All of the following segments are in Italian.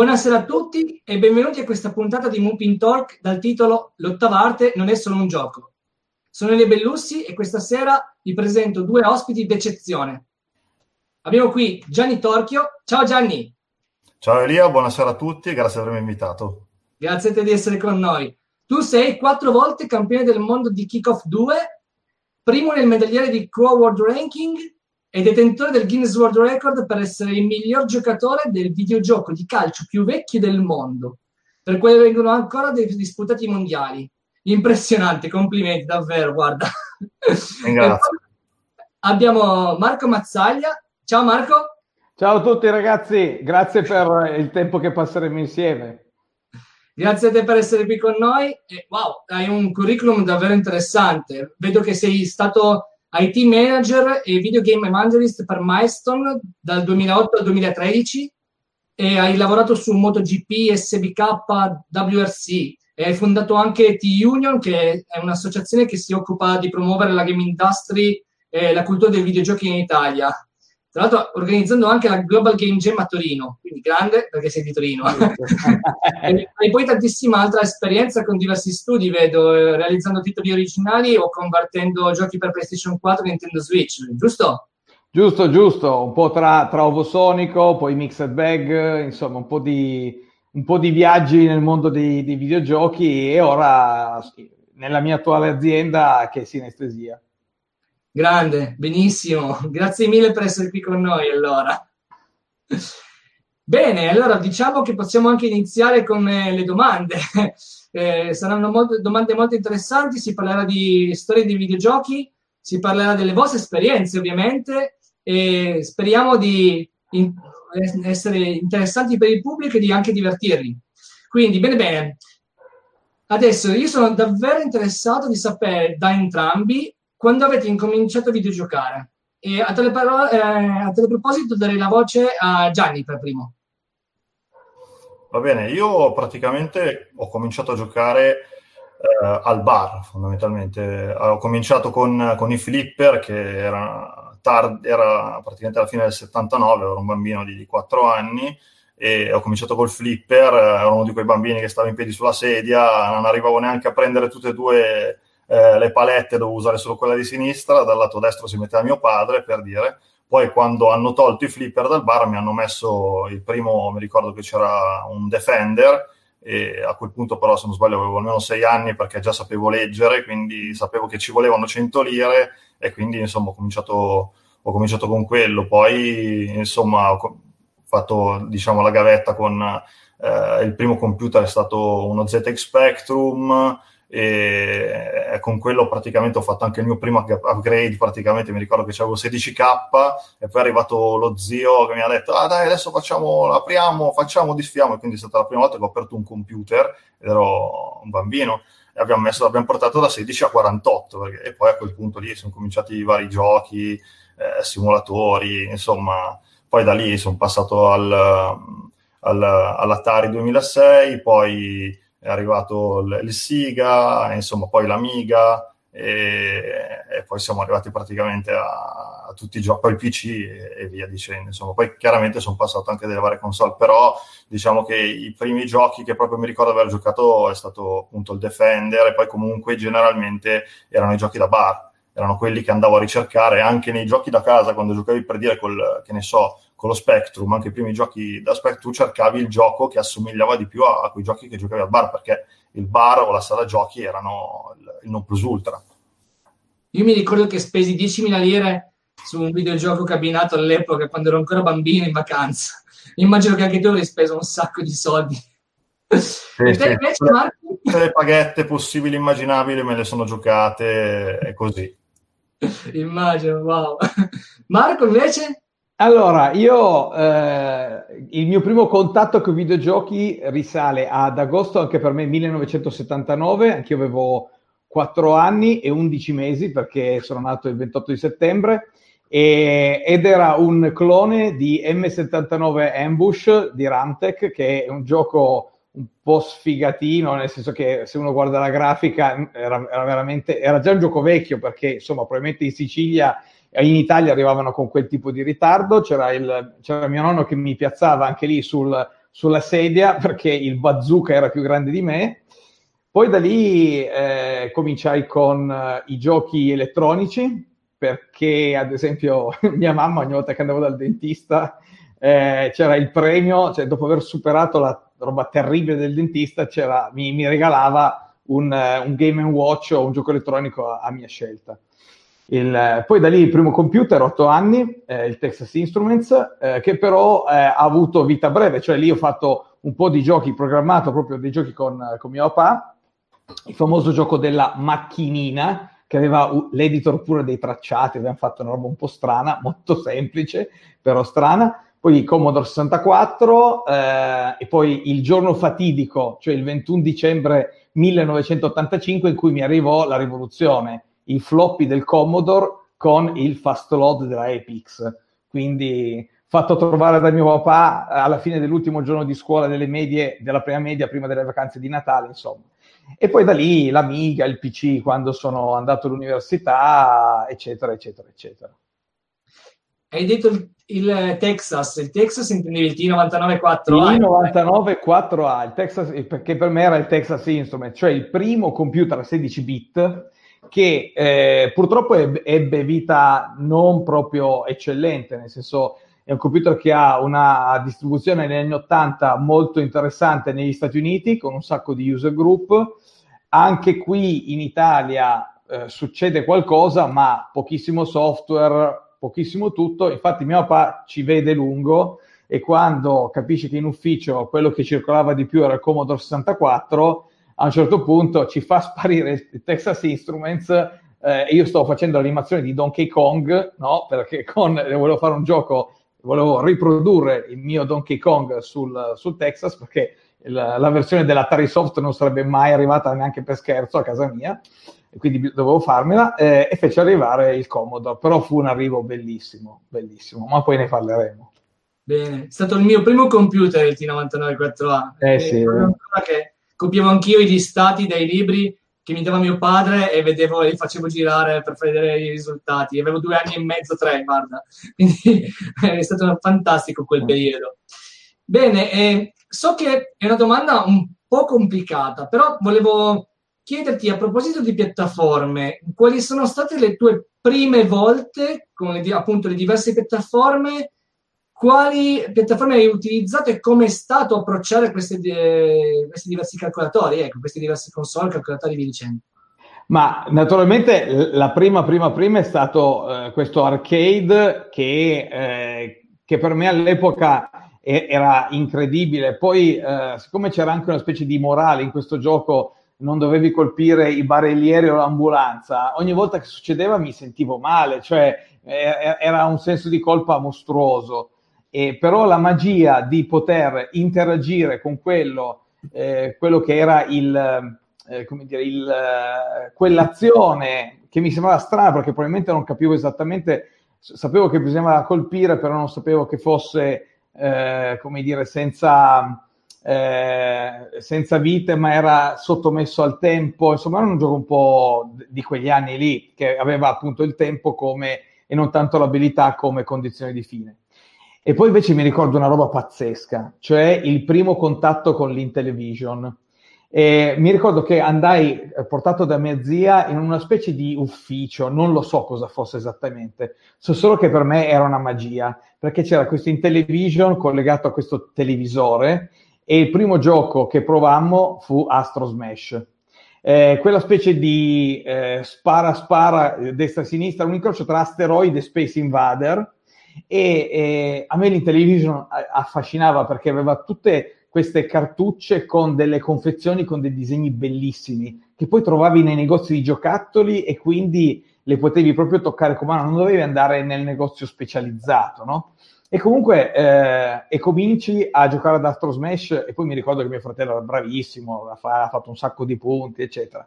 Buonasera a tutti e benvenuti a questa puntata di Moopin Talk dal titolo L'ottava arte non è solo un gioco. Sono Elia Bellussi e questa sera vi presento due ospiti d'eccezione. Abbiamo qui Gianni Torchio. Ciao Gianni. Ciao Elia, buonasera a tutti e grazie di avermi invitato. Grazie a te di essere con noi. Tu sei quattro volte campione del mondo di Kickoff 2, primo nel medagliere di Crow World Ranking e detentore del Guinness World Record per essere il miglior giocatore del videogioco di calcio più vecchio del mondo, per cui vengono ancora dei disputati mondiali. Impressionante, complimenti, davvero, guarda. Grazie. Abbiamo Marco Mazzaglia. Ciao Marco. Ciao a tutti ragazzi, grazie per il tempo che passeremo insieme. Grazie a te per essere qui con noi. E, wow, hai un curriculum davvero interessante. Vedo che sei stato IT manager e video game evangelist per Milestone dal 2008 al 2013 e hai lavorato su MotoGP, SBK, WRC e hai fondato anche T-Union che è un'associazione che si occupa di promuovere la game industry e la cultura dei videogiochi in Italia. Tra l'altro organizzando anche la Global Game Jam a Torino, quindi grande perché sei di Torino. e, poi tantissima altra esperienza con diversi studi, vedo, eh, realizzando titoli originali o convertendo giochi per PlayStation 4 e Nintendo Switch, giusto? Giusto, giusto, un po' tra, tra Ovosonico, poi Mixed Bag, insomma un po' di, un po di viaggi nel mondo dei, dei videogiochi e ora nella mia attuale azienda che è sinestesia. Grande, benissimo. Grazie mille per essere qui con noi allora. Bene, allora diciamo che possiamo anche iniziare con eh, le domande. Eh, saranno molto, domande molto interessanti, si parlerà di storie di videogiochi, si parlerà delle vostre esperienze ovviamente e speriamo di in, essere interessanti per il pubblico e di anche divertirvi. Quindi, bene, bene. Adesso io sono davvero interessato di sapere da entrambi quando avete incominciato a videgiocare. E a tale, paro- eh, a tale proposito darei la voce a Gianni per primo. Va bene, io praticamente ho cominciato a giocare eh, al bar fondamentalmente. Ho cominciato con, con i flipper che era, tard- era praticamente alla fine del 79, ero un bambino di 4 anni e ho cominciato col flipper, ero uno di quei bambini che stava in piedi sulla sedia, non arrivavo neanche a prendere tutte e due eh, le palette dovevo usare solo quella di sinistra, dal lato destro si metteva mio padre per dire. Poi quando hanno tolto i flipper dal bar mi hanno messo il primo, mi ricordo che c'era un Defender e a quel punto però se non sbaglio avevo almeno sei anni perché già sapevo leggere, quindi sapevo che ci volevano 100 lire e quindi insomma ho cominciato, ho cominciato con quello. Poi insomma ho fatto diciamo la gavetta con eh, il primo computer è stato uno ZX Spectrum e con quello praticamente ho fatto anche il mio primo upgrade praticamente mi ricordo che avevo 16k e poi è arrivato lo zio che mi ha detto ah dai adesso facciamo apriamo facciamo disfiamo. E quindi è stata la prima volta che ho aperto un computer ed ero un bambino e abbiamo, messo, l'abbiamo portato da 16 a 48 perché, e poi a quel punto lì sono cominciati i vari giochi eh, simulatori insomma poi da lì sono passato al, al, all'Atari 2006 poi è arrivato il, il Siga, insomma poi l'Amiga e, e, poi siamo arrivati praticamente a, a tutti i giochi, poi PC e, e, via dicendo. Insomma, poi chiaramente sono passato anche delle varie console, però diciamo che i primi giochi che proprio mi ricordo aver giocato è stato appunto il Defender e poi comunque generalmente erano i giochi da bar erano quelli che andavo a ricercare anche nei giochi da casa quando giocavi per dire col, che ne so, con lo Spectrum, anche i primi giochi da Spectrum, cercavi il gioco che assomigliava di più a, a quei giochi che giocavi al bar, perché il bar o la sala giochi erano il, il non plus ultra. Io mi ricordo che spesi 10.000 lire su un videogioco cabinato all'epoca, quando ero ancora bambino in vacanza. Immagino che anche tu avrei speso un sacco di soldi. Sì, sì. Invece, Tutte le paghette possibili e immaginabili me le sono giocate e così. Immagino, wow. Marco invece? Allora, io eh, il mio primo contatto con i videogiochi risale ad agosto anche per me 1979, anche io avevo 4 anni e 11 mesi perché sono nato il 28 di settembre e, ed era un clone di M79 Ambush di Ramtech che è un gioco un po' sfigatino, nel senso che se uno guarda la grafica era, era veramente era già un gioco vecchio perché insomma probabilmente in Sicilia in Italia arrivavano con quel tipo di ritardo, c'era, il, c'era mio nonno che mi piazzava anche lì sul, sulla sedia perché il bazooka era più grande di me. Poi da lì eh, cominciai con eh, i giochi elettronici, perché ad esempio mia mamma ogni volta che andavo dal dentista eh, c'era il premio, cioè dopo aver superato la roba terribile del dentista, mi, mi, regalava un, un Game Watch o un gioco elettronico a, a mia scelta. Il, poi da lì il primo computer, 8 anni, eh, il Texas Instruments, eh, che però eh, ha avuto vita breve, cioè lì ho fatto un po' di giochi, programmato proprio dei giochi con, con mio papà, il famoso gioco della macchinina, che aveva l'editor pure dei tracciati, abbiamo fatto una roba un po' strana, molto semplice, però strana. Poi Commodore 64 eh, e poi il giorno fatidico, cioè il 21 dicembre 1985 in cui mi arrivò la rivoluzione i floppy del Commodore con il fast load della Epix. Quindi fatto trovare da mio papà alla fine dell'ultimo giorno di scuola delle medie, della prima media, prima delle vacanze di Natale, insomma. E poi da lì l'Amiga, il PC quando sono andato all'università, eccetera, eccetera, eccetera. Hai detto il, il Texas, il Texas intendevi il T99-4A? Il T99-4A, il Texas, perché per me era il Texas Instrument, cioè il primo computer a 16 bit che eh, purtroppo ebbe vita non proprio eccellente, nel senso è un computer che ha una distribuzione negli anni 80 molto interessante negli Stati Uniti con un sacco di user group. Anche qui in Italia eh, succede qualcosa, ma pochissimo software, pochissimo tutto. Infatti mio papà ci vede lungo e quando capisce che in ufficio quello che circolava di più era il Commodore 64, a un certo punto ci fa sparire il Texas Instruments eh, e io sto facendo l'animazione di Donkey Kong, no? Perché con, volevo fare un gioco, volevo riprodurre il mio Donkey Kong sul, sul Texas perché il, la versione dell'Atari Soft non sarebbe mai arrivata neanche per scherzo a casa mia e quindi dovevo farmela eh, e fece arrivare il Commodore, però fu un arrivo bellissimo, bellissimo, ma poi ne parleremo. Bene, è stato il mio primo computer il T99 4A. Eh sì. Che copiavo anch'io i listati dai libri che mi dava mio padre e vedevo e li facevo girare per vedere i risultati. Avevo due anni e mezzo, tre, guarda. Quindi è stato fantastico quel periodo. Bene, eh, so che è una domanda un po' complicata, però volevo chiederti a proposito di piattaforme, quali sono state le tue prime volte con le, appunto le diverse piattaforme quali piattaforme hai utilizzato e come è stato approcciare questi, eh, questi diversi calcolatori, ecco, questi diversi console, calcolatori di dicendo. Ma naturalmente la prima, prima, prima è stato eh, questo arcade che, eh, che, per me all'epoca era incredibile. Poi, eh, siccome c'era anche una specie di morale in questo gioco, non dovevi colpire i barellieri o l'ambulanza, ogni volta che succedeva mi sentivo male, cioè eh, era un senso di colpa mostruoso. E però la magia di poter interagire con quello, eh, quello che era il, eh, come dire, il, eh, quell'azione che mi sembrava strana perché probabilmente non capivo esattamente, sapevo che bisognava colpire, però non sapevo che fosse, eh, come dire, senza, eh, senza vite, ma era sottomesso al tempo. Insomma, era un gioco un po' di quegli anni lì, che aveva appunto il tempo come, e non tanto l'abilità come condizione di fine. E poi invece mi ricordo una roba pazzesca, cioè il primo contatto con l'Intellivision. E mi ricordo che andai eh, portato da mia zia in una specie di ufficio, non lo so cosa fosse esattamente, so solo che per me era una magia, perché c'era questo Intellivision collegato a questo televisore e il primo gioco che provammo fu Astro Smash. Eh, quella specie di eh, spara spara eh, destra-sinistra, un incrocio tra asteroide e Space Invader, e, e a me l'Intellivision affascinava perché aveva tutte queste cartucce con delle confezioni con dei disegni bellissimi che poi trovavi nei negozi di giocattoli e quindi le potevi proprio toccare con mano, non dovevi andare nel negozio specializzato, no? E comunque eh, e cominci a giocare ad Astro Smash e poi mi ricordo che mio fratello era bravissimo, ha, fatto un sacco di punti, eccetera.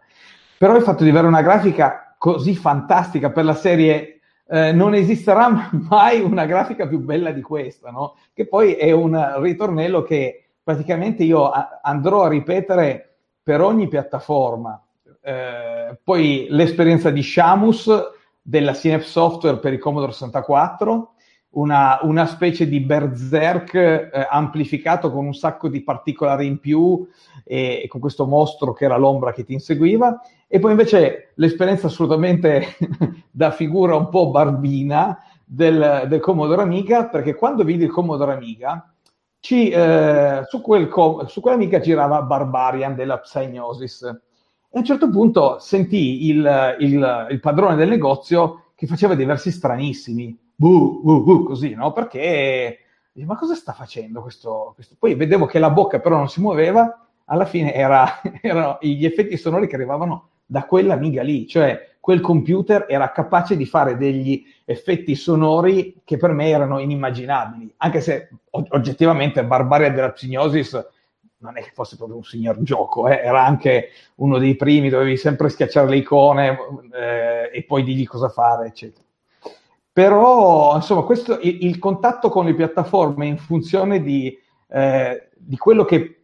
Però il fatto di avere una grafica così fantastica per la serie eh, non esisterà mai una grafica più bella di questa, no? Che poi è un ritornello che praticamente io a- andrò a ripetere per ogni piattaforma. Eh, poi l'esperienza di Shamus della Synapse Software per il Commodore 64, una, una specie di berserk eh, amplificato con un sacco di particolari in più e, e, con questo mostro che era l'ombra che ti inseguiva. E poi invece l'esperienza assolutamente da figura un po' barbina del, del Commodore Amiga, perché quando vidi il Commodore Amiga, ci, eh, su, quel com- su quell'amica girava Barbarian della Psygnosis. E a un certo punto sentì il, il, il padrone del negozio che faceva dei versi stranissimi buh, buh, buh, così, no? Perché, ma cosa sta facendo questo, questo? Poi vedevo che la bocca però non si muoveva, alla fine era, erano gli effetti sonori che arrivavano da quella miga lì, cioè quel computer era capace di fare degli effetti sonori che per me erano inimmaginabili, anche se oggettivamente Barbaria della Psignosis non è che fosse proprio un signor gioco, eh? era anche uno dei primi, dovevi sempre schiacciare le icone eh, e poi digli cosa fare, eccetera. Però, insomma, questo, il, il, contatto con le piattaforme in funzione di, eh, di quello che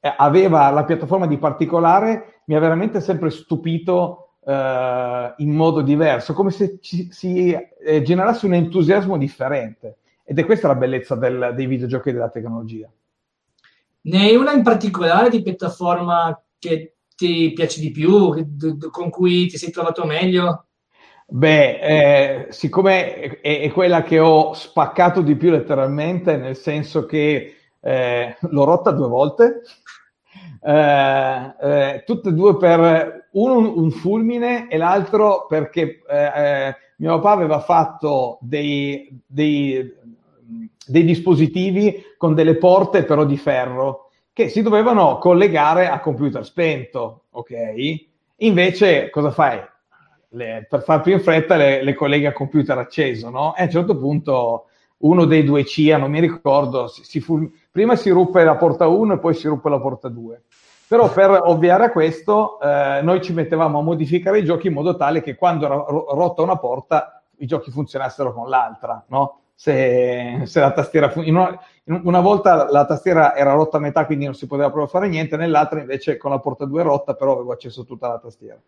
aveva la piattaforma di particolare mi ha veramente sempre stupito eh, in modo diverso, come se ci, si eh, generasse un entusiasmo differente. Ed è questa la bellezza del, dei videogiochi e della tecnologia. Ne hai una in particolare di piattaforma che ti piace di più, con cui ti sei trovato meglio? Beh, eh, siccome è, è, quella che ho spaccato di più letteralmente, nel senso che eh, l'ho rotta due volte, eh, eh tutte e due per uno un fulmine e l'altro perché eh, eh, mio papà aveva fatto dei, dei, dei dispositivi con delle porte però di ferro che si dovevano collegare a computer spento, ok? Invece cosa fai? le, per far più in fretta le, le colleghe a computer acceso, no? E a un certo punto uno dei due CIA, non mi ricordo, si, fu, prima si ruppe la porta 1 e poi si ruppe la porta 2. Però per ovviare a questo, eh, noi ci mettevamo a modificare i giochi in modo tale che quando era rotta una porta, i giochi funzionassero con l'altra, no? Se, se la tastiera fu- in una, in una, volta la tastiera era rotta a metà, quindi non si poteva proprio fare niente, nell'altra invece con la porta 2 rotta, però avevo accesso a tutta la tastiera.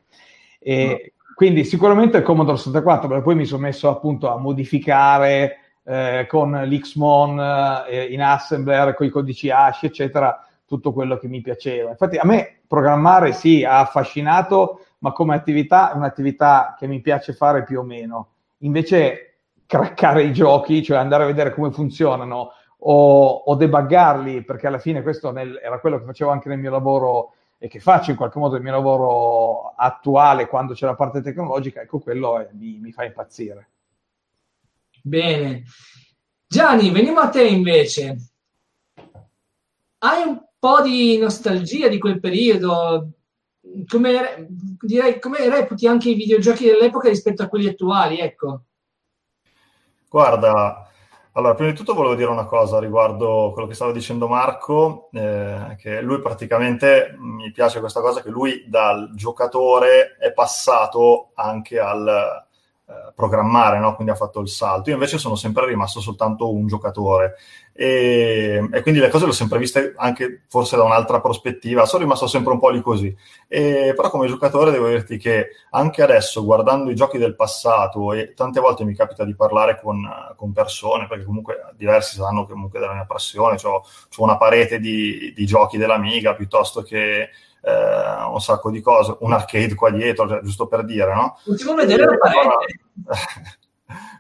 E, no quindi sicuramente il Commodore 64, perché poi mi sono messo appunto a modificare eh, con l'Xmon eh, in assembler, con i codici hash, eccetera, tutto quello che mi piaceva. Infatti a me programmare sì, ha affascinato, ma come attività è un'attività che mi piace fare più o meno. Invece craccare i giochi, cioè andare a vedere come funzionano o, o debuggarli, perché alla fine questo nel, era quello che facevo anche nel mio lavoro e che faccio in qualche modo il mio lavoro attuale quando c'è la parte tecnologica, ecco quello è, mi, mi fa impazzire. Bene. Gianni, veniamo a te invece. Hai un po' di nostalgia di quel periodo? Come, direi, come reputi anche i videogiochi dell'epoca rispetto a quelli attuali? Ecco. Guarda, allora, prima di tutto volevo dire una cosa riguardo quello che stava dicendo Marco, eh, che lui praticamente mi piace questa cosa che lui dal giocatore è passato anche al, programmare, no? quindi ha fatto il salto. Io invece sono sempre rimasto soltanto un giocatore e, e, quindi le cose le ho sempre viste anche forse da un'altra prospettiva, sono rimasto sempre un po' lì così. E, però come giocatore devo dirti che anche adesso, guardando i giochi del passato, e tante volte mi capita di parlare con, con persone, perché comunque diversi sanno comunque della mia passione, ho una parete di, di giochi dell'Amiga piuttosto che eh, un sacco di cose, un arcade qua dietro, cioè, giusto per dire, no? Vedere la parete.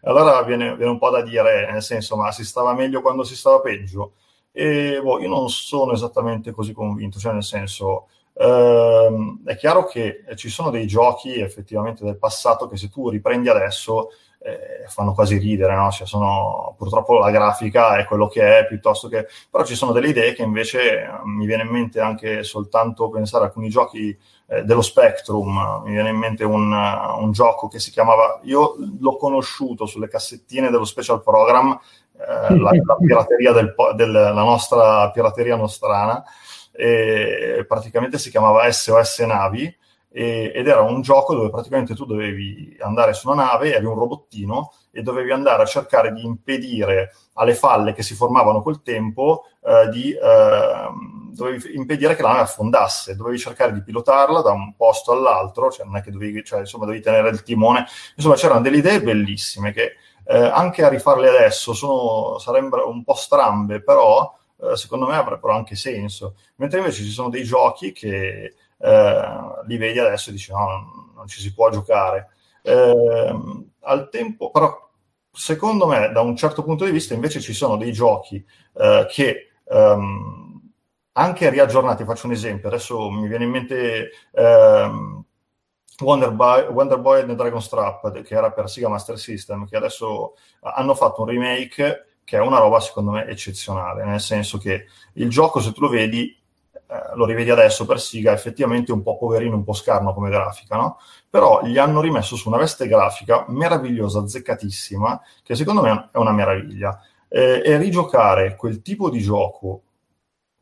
Allora, allora viene, viene, un po' da dire, nel senso, ma si stava meglio quando si stava peggio? E boh, io non sono esattamente così convinto, cioè nel senso, ehm, è chiaro che ci sono dei giochi effettivamente del passato che se tu riprendi adesso eh, fanno quasi ridere, no? cioè sono, purtroppo la grafica è quello che è, piuttosto che... però ci sono delle idee che invece eh, mi viene in mente anche soltanto pensare a alcuni giochi eh, dello Spectrum, mi viene in mente un, uh, un, gioco che si chiamava, io l'ho conosciuto sulle cassettine dello Special Program, eh, la, la, pirateria del, del, la nostra pirateria nostrana, e praticamente si chiamava SOS Navi, e, ed era un gioco dove praticamente tu dovevi andare su una nave, eri un robottino e dovevi andare a cercare di impedire alle falle che si formavano col tempo eh, di eh, dovevi impedire che la nave affondasse, dovevi cercare di pilotarla da un posto all'altro, cioè non è che dovevi, cioè, insomma, dovevi tenere il timone, insomma c'erano delle idee bellissime che eh, anche a rifarle adesso sono, sarebbero un po' strambe, però eh, secondo me avrebbero anche senso. Mentre invece ci sono dei giochi che li vedi adesso e dici no, non, non ci si può giocare. Ehm, al tempo, però, secondo me, da un certo punto di vista, invece ci sono dei giochi eh, che... Um, anche riaggiornati, faccio un esempio, adesso mi viene in mente ehm, Wonder, Boy, Wonder Boy and Dragon Strap, che era per Sega Master System, che adesso hanno fatto un remake che è una roba secondo me eccezionale, nel senso che il gioco, se tu lo vedi, eh, lo rivedi adesso per Siga, effettivamente un po' poverino, un po' scarno come grafica, no? Però gli hanno rimesso su una veste grafica meravigliosa, azzeccatissima, che secondo me è una meraviglia. Eh, e rigiocare quel tipo di gioco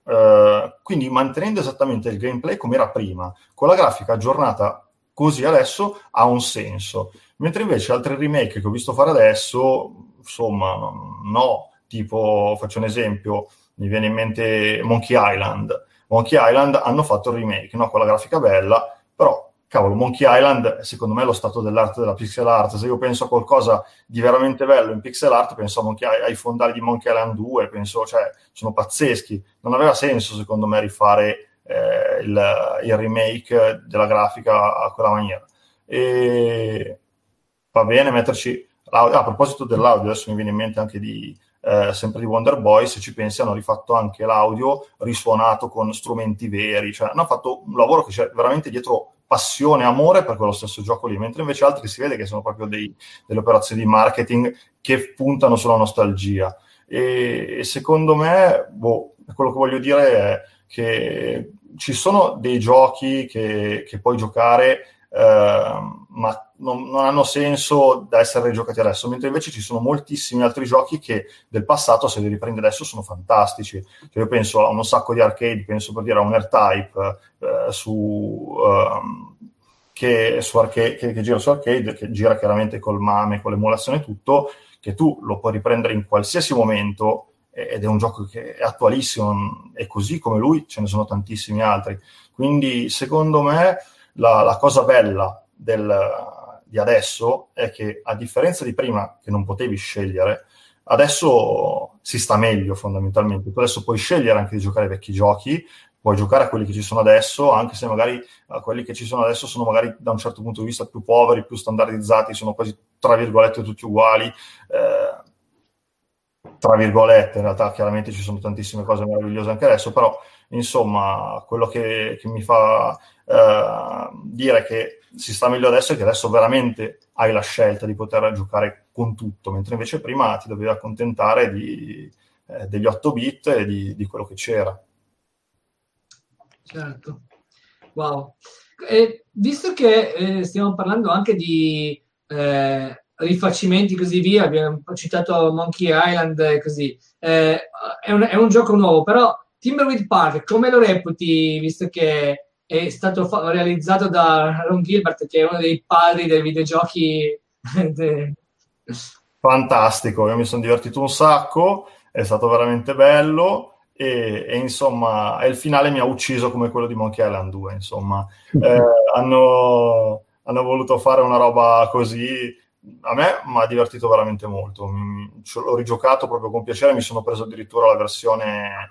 Uh, quindi mantenendo esattamente il gameplay come era prima, con la grafica aggiornata così adesso ha un senso. Mentre invece altri remake che ho visto fare adesso, insomma, no, tipo, faccio un esempio, mi viene in mente Monkey Island. Monkey Island hanno fatto il remake, no? con la grafica bella, però cavolo, Monkey Island secondo me è lo stato dell'arte della pixel art. Se io penso a qualcosa di veramente bello in pixel art, penso Monkey, ai fondali di Monkey Island 2, penso, cioè, sono pazzeschi. Non aveva senso secondo me rifare eh, il, il, remake della grafica a quella maniera. E va bene metterci... Ah, a proposito dell'audio, adesso mi viene in mente anche di, eh, sempre di Wonder Boy, se ci pensi hanno rifatto anche l'audio risuonato con strumenti veri, cioè hanno fatto un lavoro che c'è veramente dietro passione, amore per quello stesso gioco lì, mentre invece altri si vede che sono proprio dei, delle operazioni di marketing che puntano sulla nostalgia. E, e secondo me, boh, quello che voglio dire è che ci sono dei giochi che, che puoi giocare, eh, ma non, non, hanno senso da essere giocati adesso, mentre invece ci sono moltissimi altri giochi che del passato, se li riprendi adesso, sono fantastici. Cioè, io penso a un sacco di arcade, penso per dire a un R-Type eh, su, um, che, su arcade, che, che, gira su arcade, che gira chiaramente col MAME, con l'emulazione e tutto, che tu lo puoi riprendere in qualsiasi momento ed è un gioco che è attualissimo e così come lui ce ne sono tantissimi altri. Quindi secondo me la, la cosa bella del, di adesso è che a differenza di prima che non potevi scegliere, adesso si sta meglio fondamentalmente. Tu adesso puoi scegliere anche di giocare ai vecchi giochi, puoi giocare a quelli che ci sono adesso, anche se magari quelli che ci sono adesso sono magari da un certo punto di vista più poveri, più standardizzati, sono quasi tra virgolette tutti uguali. Eh, tra virgolette, in realtà chiaramente ci sono tantissime cose meravigliose anche adesso, però insomma quello che, che mi fa eh, dire che si sta meglio adesso è che adesso veramente hai la scelta di poter giocare con tutto, mentre invece prima ti dovevi accontentare di, eh, degli 8 bit e di, di, quello che c'era. Certo, wow. E visto che eh, stiamo parlando anche di eh, rifacimenti e così via, abbiamo citato Monkey Island e così, eh, è un, è, un, gioco nuovo, però Timberwolf Park, come lo reputi, visto che è stato fa- realizzato da Ron Gilbert, che è uno dei padri dei videogiochi? de... Fantastico, io mi sono divertito un sacco, è stato veramente bello. E, e, insomma il finale mi ha ucciso come quello di Monkey Island 2 insomma eh, hanno, hanno, voluto fare una roba così a me mi ha divertito veramente molto. L'ho rigiocato proprio con piacere, mi sono preso addirittura la versione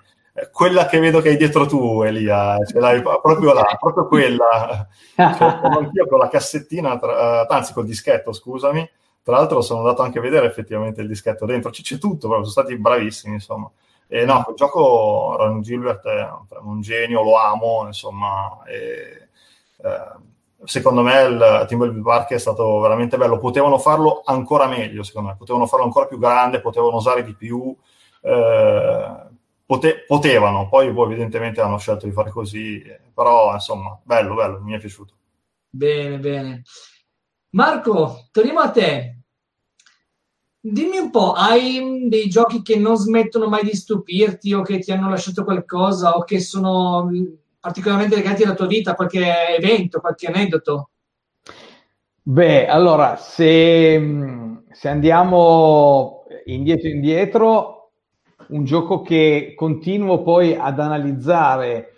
quella che vedo che hai dietro tu, Elia, ce l'hai proprio là, proprio quella. Cioè, anch'io con la cassettina, tra, anzi col dischetto, scusami. Tra l'altro sono andato anche a vedere effettivamente il dischetto dentro, c- c'è tutto, sono stati bravissimi, insomma. E no, quel gioco Ron Gilbert è un genio, lo amo, insomma, e, eh, secondo me il Timberwolf Park è stato veramente bello. Potevano farlo ancora meglio, secondo me, potevano farlo ancora più grande, potevano usare di più. Eh, pote- potevano, poi, poi evidentemente hanno scelto di fare così, però insomma, bello, bello, mi è piaciuto. Bene, bene. Marco, torniamo a te. Dimmi un po', hai dei giochi che non smettono mai di stupirti o che ti hanno lasciato qualcosa o che sono particolarmente legati alla tua vita, qualche evento, qualche aneddoto? Beh, allora, se, se andiamo indietro indietro, un gioco che continuo poi ad analizzare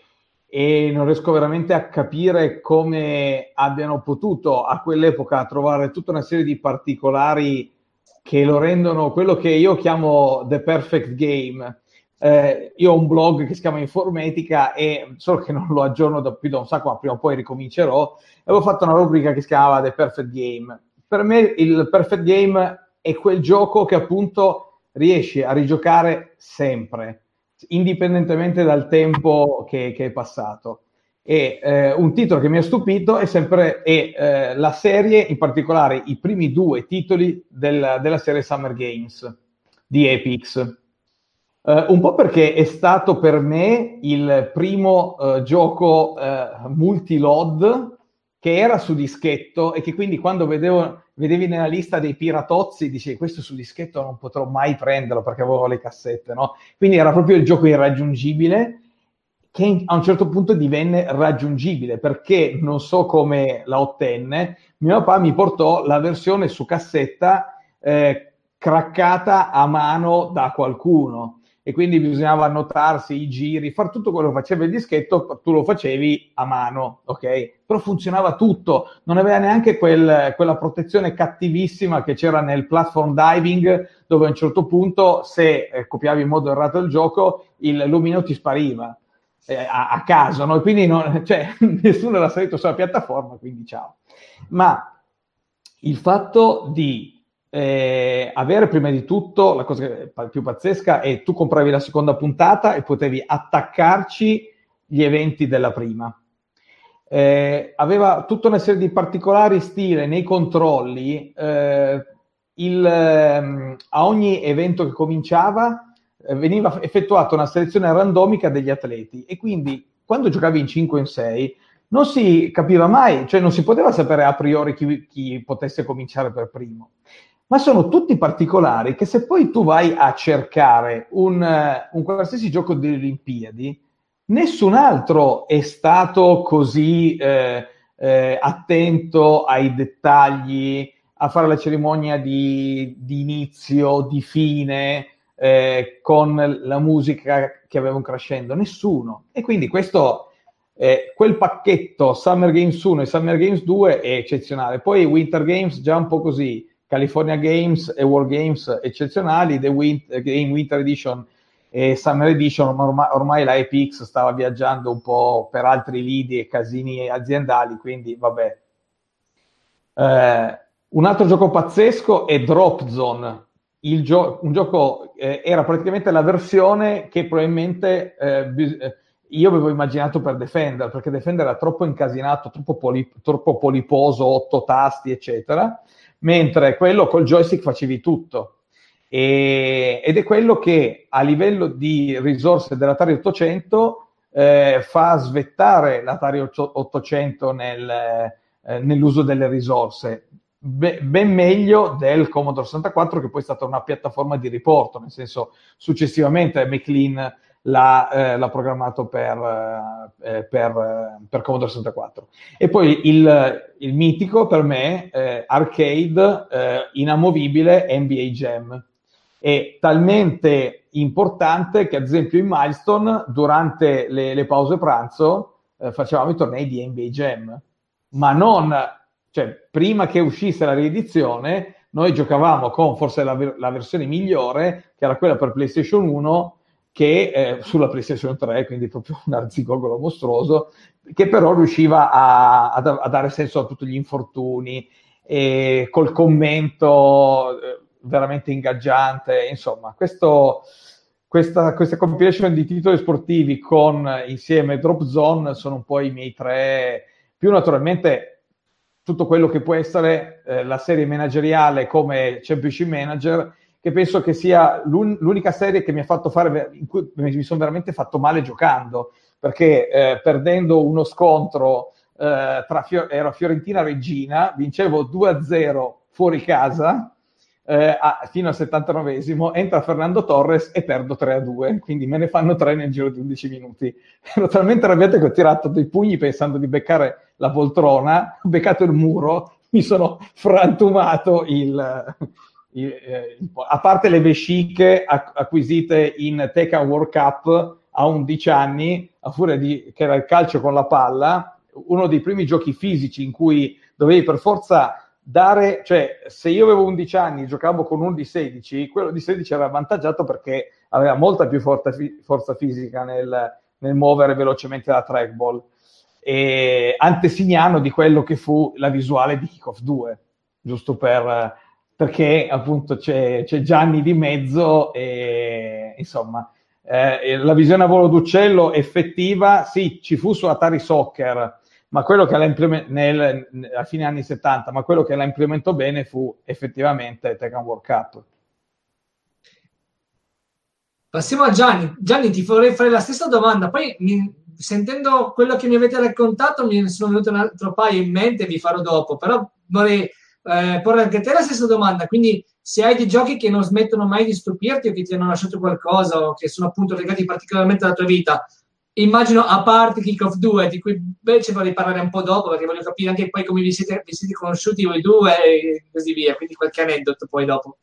e non riesco veramente a capire come abbiano potuto a quell'epoca trovare tutta una serie di particolari che lo rendono quello che io chiamo the perfect game. Eh, io ho un blog che si chiama Informatica e solo che non lo aggiorno da più da un sacco, ma prima o poi ricomincerò. Avevo fatto una rubrica che si chiamava The Perfect Game. Per me il perfect game è quel gioco che appunto riesci a rigiocare sempre, indipendentemente dal tempo che, che è passato. E eh, un titolo che mi ha stupito è sempre è, eh, la serie, in particolare i primi due titoli del, della serie Summer Games di Epix. Uh, un po' perché è stato per me il primo uh, gioco uh, multi-load che era su dischetto e che quindi quando vedevo, vedevi nella lista dei piratozzi dicevi questo su dischetto non potrò mai prenderlo perché avevo le cassette, no? Quindi era proprio il gioco irraggiungibile che a un certo punto divenne raggiungibile perché non so come la ottenne, mio papà mi portò la versione su cassetta eh, craccata a mano da qualcuno e quindi bisognava annotarsi i giri, fare tutto quello che faceva il dischetto, tu lo facevi a mano, ok? Però funzionava tutto, non aveva neanche quel, quella protezione cattivissima che c'era nel platform diving, dove a un certo punto, se eh, copiavi in modo errato il gioco, il lumino ti spariva eh, a, a, caso, no? quindi non, cioè, nessuno era salito sulla piattaforma, quindi ciao. Ma il fatto di eh, avere prima di tutto la cosa più pazzesca è tu compravi la seconda puntata e potevi attaccarci gli eventi della prima. Eh, aveva tutta una serie di particolari stile nei controlli. Eh, il, ehm, a ogni evento che cominciava eh, veniva effettuata una selezione randomica degli atleti e quindi quando giocavi in 5 o in 6 non si capiva mai, cioè non si poteva sapere a priori chi, chi potesse cominciare per primo ma sono tutti particolari che se poi tu vai a cercare un, uh, un qualsiasi gioco delle Olimpiadi, nessun altro è stato così eh, eh, attento ai dettagli, a fare la cerimonia di, di inizio, di fine, eh, con la musica che aveva un crescendo, nessuno. E quindi questo, eh, quel pacchetto Summer Games 1 e Summer Games 2 è eccezionale. Poi Winter Games già un po' così, California Games e World Games eccezionali, The Winter, Game Winter Edition e Summer Edition, ma ormai, ormai la EPX stava viaggiando un po' per altri lidi e casini aziendali, quindi vabbè. Eh, un altro gioco pazzesco è Drop Zone, gio- un gioco eh, era praticamente la versione che probabilmente eh, bis- io avevo immaginato per Defender, perché Defender era troppo incasinato, troppo, poli- troppo poliposo, otto tasti, eccetera mentre quello col joystick facevi tutto. E, ed è quello che a livello di risorse dell'Atari 800 eh, fa svettare l'Atari 800 nel, eh, nell'uso delle risorse. Be- ben meglio del Commodore 64 che poi è stata una piattaforma di riporto, nel senso successivamente McLean l'ha, eh, l'ha programmato per, eh, eh per, eh, per, Commodore 64. E poi il, il mitico per me, eh, arcade inamovibile NBA Jam. È talmente importante che ad esempio in Milestone durante le, le pause pranzo facevamo i tornei di NBA Jam, ma non, cioè prima che uscisse la riedizione noi giocavamo con forse la, la versione migliore, che era quella per PlayStation 1, che eh, sulla PlayStation 3, quindi proprio un arzigogolo mostruoso, che però riusciva a, a, dare senso a tutti gli infortuni e col commento eh, veramente ingaggiante, insomma, questo, questa, questa compilation di titoli sportivi con insieme Drop Zone sono un po' i miei tre, più naturalmente tutto quello che può essere eh, la serie manageriale come Championship Manager che penso che sia l'un- l'unica serie che mi ha fatto fare, in cui mi sono veramente fatto male giocando, perché eh, perdendo uno scontro eh, tra Fior- Fiorentina-Regina, vincevo 2-0 fuori casa, eh, a, fino al 79esimo, entra Fernando Torres e perdo 3-2, quindi me ne fanno 3 nel giro di 11 minuti. Ero talmente arrabbiato che ho tirato dei pugni pensando di beccare la poltrona, ho beccato il muro, mi sono frantumato il, a parte le vesciche acquisite in Tekken World Cup a 11 anni, a furia di, che era il calcio con la palla, uno dei primi giochi fisici in cui dovevi per forza dare, cioè se io avevo 11 anni e giocavo con uno di 16, quello di 16 era avvantaggiato perché aveva molta più forza, forza fisica nel, nel, muovere velocemente la trackball. E antesignano di quello che fu la visuale di Kickoff 2, giusto per, perché appunto c'è, c'è Gianni di mezzo e insomma eh, la visione a volo d'uccello effettiva, sì, ci fu su Atari Soccer, ma quello che la implement- a fine anni 70, ma quello che la implementò bene fu effettivamente Tekken World Cup. Passiamo a Gianni. Gianni, ti vorrei fare la stessa domanda. Poi, mi, sentendo quello che mi avete raccontato, mi sono venute un altro paio in mente, vi farò dopo. Però vorrei eh, porre anche a te la stessa domanda. Quindi, se hai dei giochi che non smettono mai di stupirti o che ti hanno lasciato qualcosa o che sono appunto legati particolarmente alla tua vita, immagino a parte Kick-Off 2, di cui invece vorrei parlare un po' dopo, perché voglio capire anche poi come vi siete, vi siete conosciuti voi due e così via, quindi qualche aneddoto poi dopo.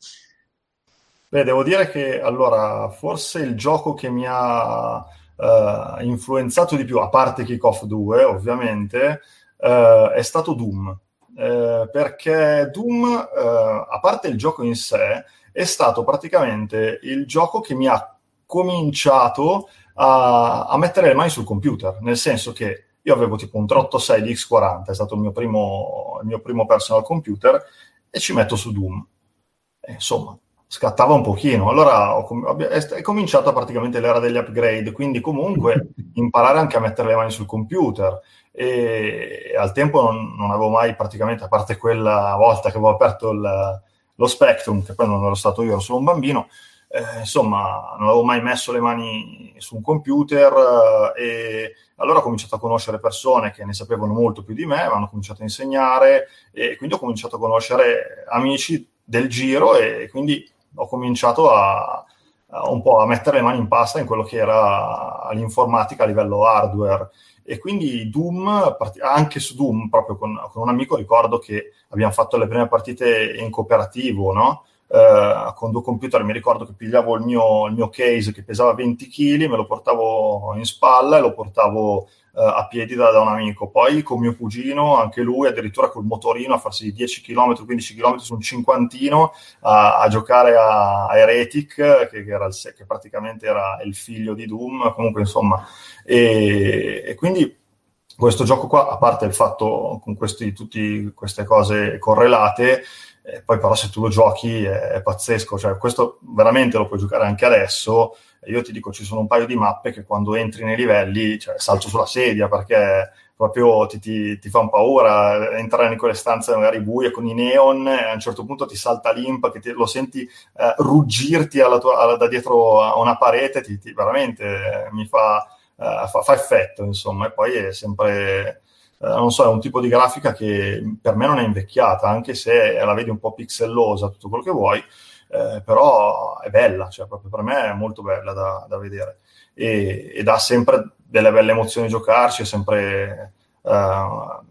Beh, devo dire che allora, forse il gioco che mi ha uh, influenzato di più, a parte Kick-Off 2, ovviamente, uh, è stato Doom. Uh, perché Doom, a parte il gioco in sé, è stato praticamente il gioco che mi ha cominciato a, a, mettere le mani sul computer, nel senso che io avevo tipo un 386 di X40, è stato il mio primo, il mio primo personal computer, e ci metto su Doom. E, insomma, scattava un pochino. Allora ho, è cominciata praticamente l'era degli upgrade, quindi comunque imparare anche a mettere le mani sul computer. E, al tempo non, non, avevo mai praticamente, a parte quella volta che avevo aperto il, lo Spectrum, che poi non ero stato io, ero solo un bambino, eh, insomma, non avevo mai messo le mani su un computer eh, e allora ho cominciato a conoscere persone che ne sapevano molto più di me, mi hanno cominciato a insegnare e quindi ho cominciato a conoscere amici del giro e quindi ho cominciato a, a un po' a mettere le mani in pasta in quello che era l'informatica a livello hardware e quindi Doom, anche su Doom, proprio con, con, un amico, ricordo che abbiamo fatto le prime partite in cooperativo, no? eh, con due computer mi ricordo che pigliavo il mio, il mio, case che pesava 20 kg, me lo portavo in spalla e lo portavo a piedi da, da, un amico. Poi con mio cugino, anche lui, addirittura col motorino a farsi 10 km, 15 km su un cinquantino a, a giocare a, a Heretic, che, che, il, che, praticamente era il figlio di Doom, comunque insomma. E, e quindi questo gioco qua, a parte il fatto con questi, tutte queste cose correlate, eh, poi però se tu lo giochi è, è, pazzesco, cioè questo veramente lo puoi giocare anche adesso. Io ti dico, ci sono un paio di mappe che quando entri nei livelli, cioè, salto sulla sedia perché proprio ti, ti, ti fa un paura entrare in quelle stanze magari buie con i neon e a un certo punto ti salta l'imp che ti, lo senti eh, ruggirti alla tua, alla, da dietro a una parete, veramente eh, mi fa, eh, fa, fa, effetto, insomma, e poi è sempre eh, non so, è un tipo di grafica che per me non è invecchiata, anche se la vedi un po' pixellosa, tutto quello che vuoi, eh, però è bella, cioè proprio per me è molto bella da, da vedere. E, e, dà sempre delle belle emozioni giocarci, è sempre... Uh,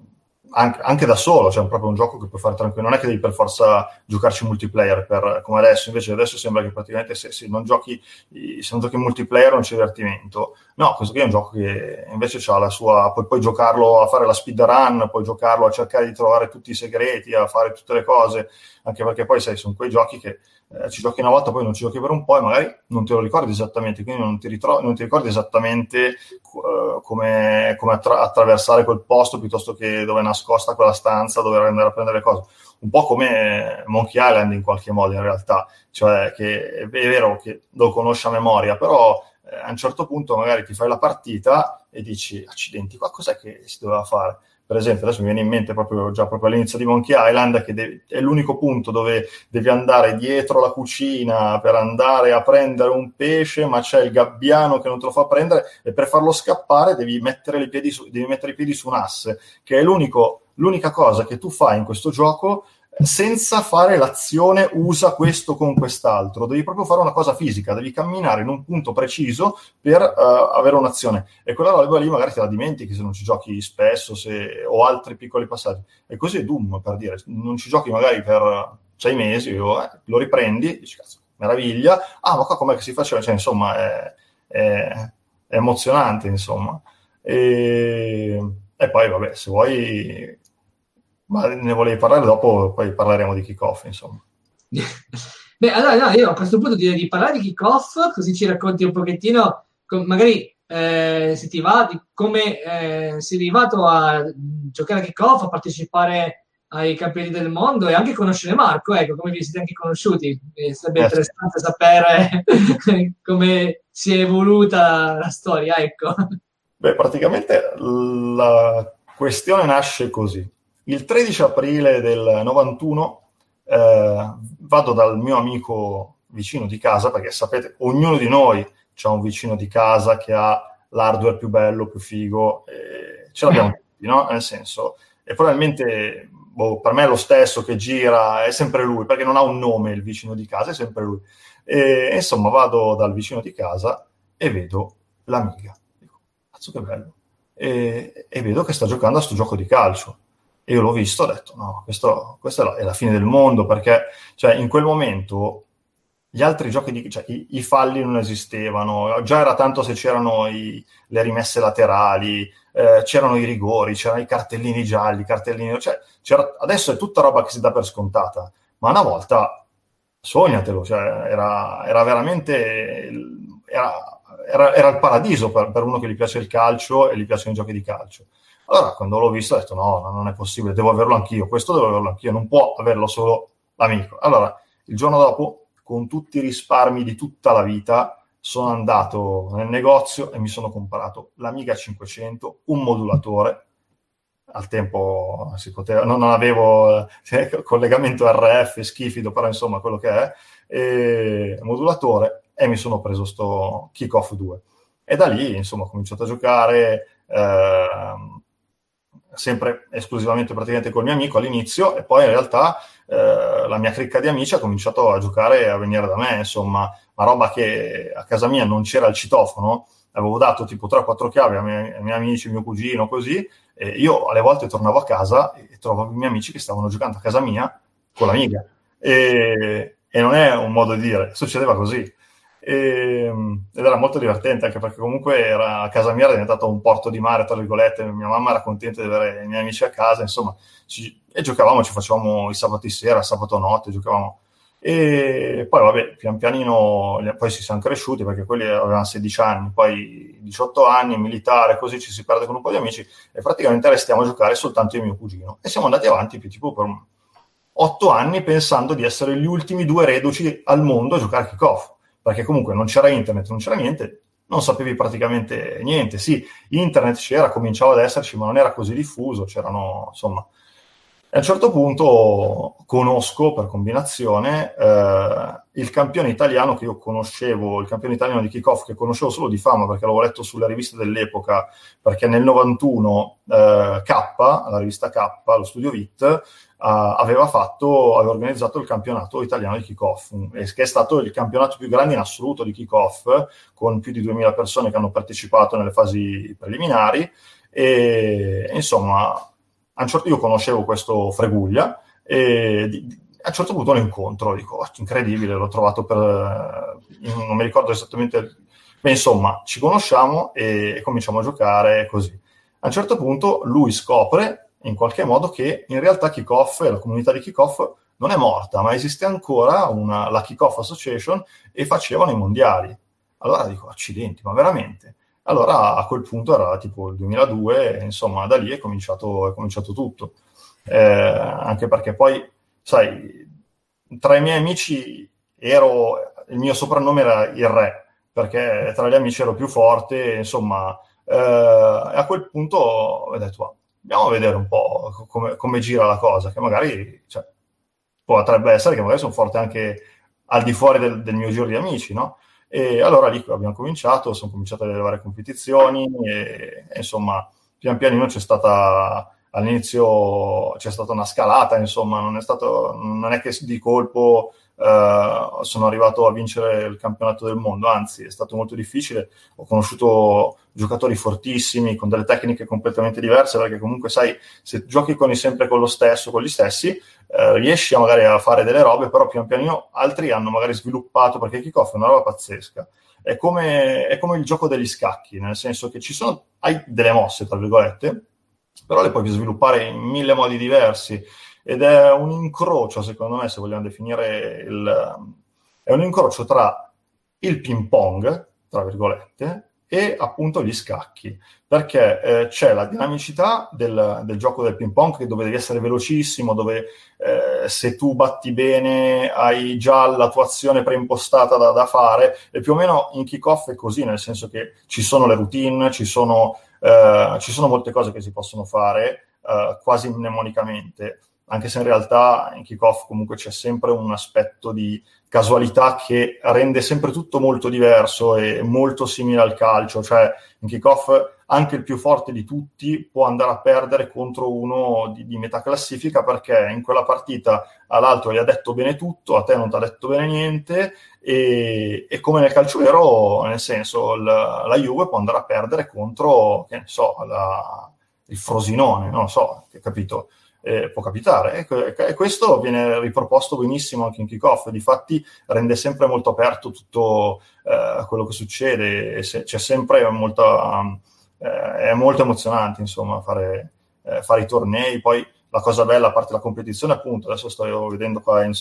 anche, anche, da solo, cioè è proprio un gioco che puoi fare tranquillo, non è che devi per forza giocarci multiplayer per, come adesso, invece adesso sembra che praticamente se, se, non giochi, se non giochi multiplayer non c'è divertimento. No, questo qui è un gioco che invece ha la sua, puoi, puoi giocarlo a fare la speedrun, puoi giocarlo a cercare di trovare tutti i segreti, a fare tutte le cose, anche perché poi sai, sono quei giochi che eh, ci giochi una volta, poi non ci giochi per un po' e magari non te lo ricordi esattamente, quindi non ti, ritro- non ti ricordi esattamente uh, come, come attra- attraversare quel posto piuttosto che dove è nascosta quella stanza, dove andare a prendere cose. Un po' come Monkey Island in qualche modo in realtà, cioè che è vero che lo conosci a memoria, però eh, a un certo punto magari ti fai la partita e dici accidenti, qua cos'è che si doveva fare? Per esempio, adesso mi viene in mente proprio, già proprio all'inizio di Monkey Island, che de- è l'unico punto dove devi andare dietro la cucina per andare a prendere un pesce, ma c'è il gabbiano che non te lo fa prendere, e per farlo scappare devi mettere, su, devi mettere i piedi su un asse, che è l'unica cosa che tu fai in questo gioco senza fare l'azione usa questo con quest'altro, devi proprio fare una cosa fisica, devi camminare in un punto preciso per uh, avere un'azione e quella roba lì magari te la dimentichi se non ci giochi spesso se, o altri piccoli passaggi. E così è Doom per dire, non ci giochi magari per sei mesi, o, eh, lo riprendi, dici cazzo, meraviglia, ah ma qua com'è che si faceva? Cioè insomma è, è, è emozionante insomma. E, e poi vabbè, se vuoi Ma ne volevi parlare dopo, poi parleremo di kick-off, insomma. Beh, allora no, io a questo punto direi di parlare di kick-off, così ci racconti un pochettino, magari eh, se ti va, di come eh, sei arrivato a giocare a kick-off, a partecipare ai campioni del mondo e anche conoscere Marco, ecco, come vi siete anche conosciuti. E sarebbe eh, interessante sapere come si è evoluta la storia, ecco. Beh, praticamente la questione nasce così. Il 13 aprile del 91 eh, vado dal mio amico vicino di casa, perché sapete, ognuno di noi ha un vicino di casa che ha l'hardware più bello, più figo, ce l'abbiamo tutti, no? Nel senso, e probabilmente boh, per me è lo stesso che gira, è sempre lui, perché non ha un nome il vicino di casa, è sempre lui. E, insomma, vado dal vicino di casa e vedo l'amiga. Dico, cazzo che bello. E, e vedo che sta giocando a sto gioco di calcio e io l'ho visto ho detto no, questo, questo è la fine del mondo perché cioè, in quel momento gli altri giochi, di, cioè, i, i, falli non esistevano, già era tanto se c'erano i, le rimesse laterali, eh, c'erano i rigori, c'erano i cartellini gialli, cartellini, cioè, adesso è tutta roba che si dà per scontata, ma una volta sognatelo, cioè, era, era, veramente era, era, era il paradiso per, per, uno che gli piace il calcio e gli piacciono i giochi di calcio. Allora, quando l'ho visto, ho detto: no, non è possibile, devo averlo anch'io. Questo devo averlo anch'io, non può averlo solo l'amico. Allora, il giorno dopo, con tutti i risparmi di tutta la vita, sono andato nel negozio e mi sono comprato l'Amiga 500, un modulatore. Al tempo si poteva, non, non avevo eh, collegamento RF, schifido, però insomma quello che è, e, modulatore, e mi sono preso sto Kickoff 2. E da lì, insomma, ho cominciato a giocare. Eh, sempre esclusivamente praticamente col mio amico all'inizio e poi in realtà eh, la mia cricca di amici ha cominciato a giocare e a venire da me, insomma, una roba che a casa mia non c'era il citofono, avevo dato tipo 3-4 chiavi ai miei, ai miei amici, mio cugino, così, e io alle volte tornavo a casa e trovavo i miei amici che stavano giocando a casa mia con l'amiga. E, e non è un modo di dire, succedeva così. E, ed era molto divertente anche perché comunque era, a casa mia era diventato un porto di mare, tra virgolette, mia mamma era contenta di avere i miei amici a casa, insomma, ci, e giocavamo, ci facevamo i sabati sera, sabato notte, giocavamo. E poi vabbè, pian pianino, poi si sono cresciuti perché quelli avevano 16 anni, poi 18 anni, militare, così ci si perde con un po' di amici e praticamente restiamo a giocare soltanto io e mio cugino. E siamo andati avanti più tipo per 8 anni pensando di essere gli ultimi due reduci al mondo a giocare kick-off perché comunque non c'era internet, non c'era niente, non sapevi praticamente niente. Sì, internet c'era, cominciava ad esserci, ma non era così diffuso, c'erano, insomma... a un certo punto conosco per combinazione eh, il campione italiano che io conoscevo, il campione italiano di kickoff che conoscevo solo di fama perché l'avevo letto sulle riviste dell'epoca, perché nel 91 eh, K, la rivista K, lo studio VIT, aveva fatto, aveva organizzato il campionato italiano di kickoff, che è stato il campionato più grande in assoluto di kickoff, con più di 2000 persone che hanno partecipato nelle fasi preliminari. E insomma, certo io conoscevo questo Freguglia e di, a un certo punto lo incontro, dico, oh, incredibile, l'ho trovato per, non mi ricordo esattamente, ma insomma, ci conosciamo e cominciamo a giocare così. A un certo punto lui scopre in qualche modo che in realtà Kickoff e la comunità di Kickoff non è morta, ma esiste ancora una, la Kickoff Association e facevano i mondiali. Allora dico, accidenti, ma veramente? Allora a quel punto era tipo il 2002, e, insomma da lì è cominciato, è cominciato tutto. Eh, anche perché poi, sai, tra i miei amici ero, il mio soprannome era il re, perché tra gli amici ero più forte, insomma, eh, a quel punto ho detto, andiamo a vedere un po' come, come gira la cosa, che magari cioè, potrebbe essere che magari sono forte anche al di fuori del, del, mio giro di amici, no? E allora lì abbiamo cominciato, sono cominciate le varie competizioni e, e insomma, pian pianino c'è stata all'inizio c'è stata una scalata, insomma, non è stato non è che di colpo Uh, sono arrivato a vincere il campionato del mondo, anzi è stato molto difficile, ho conosciuto giocatori fortissimi con delle tecniche completamente diverse perché comunque sai, se giochi con sempre con lo stesso, con gli stessi, uh, riesci magari a fare delle robe, però pian pianino altri hanno magari sviluppato, perché kickoff è una roba pazzesca. È come, è come il gioco degli scacchi, nel senso che ci sono, hai delle mosse, tra virgolette, però le puoi sviluppare in mille modi diversi ed è un incrocio, secondo me, se vogliamo definire il... è un incrocio tra il ping pong, tra virgolette, e appunto gli scacchi, perché eh, c'è la dinamicità del, del, gioco del ping pong dove devi essere velocissimo, dove eh, se tu batti bene hai già la tua azione preimpostata da, da, fare. E più o meno in kick-off è così, nel senso che ci sono le routine, ci sono, eh, ci sono molte cose che si possono fare eh, quasi mnemonicamente anche se in realtà in kickoff comunque c'è sempre un aspetto di casualità che rende sempre tutto molto diverso e molto simile al calcio, cioè in kickoff anche il più forte di tutti può andare a perdere contro uno di, di metà classifica perché in quella partita all'altro gli ha detto bene tutto, a te non ti ha detto bene niente e, e come nel calcio vero, nel senso la, la Juve può andare a perdere contro, che ne so, la, il Frosinone, non lo so, capito? Eh, può capitare. E, questo viene riproposto benissimo anche in kickoff, difatti rende sempre molto aperto tutto eh, quello che succede, se, c'è sempre molta, eh, è molto emozionante insomma fare, eh, fare, i tornei, poi la cosa bella a parte la competizione appunto, adesso sto vedendo qua in,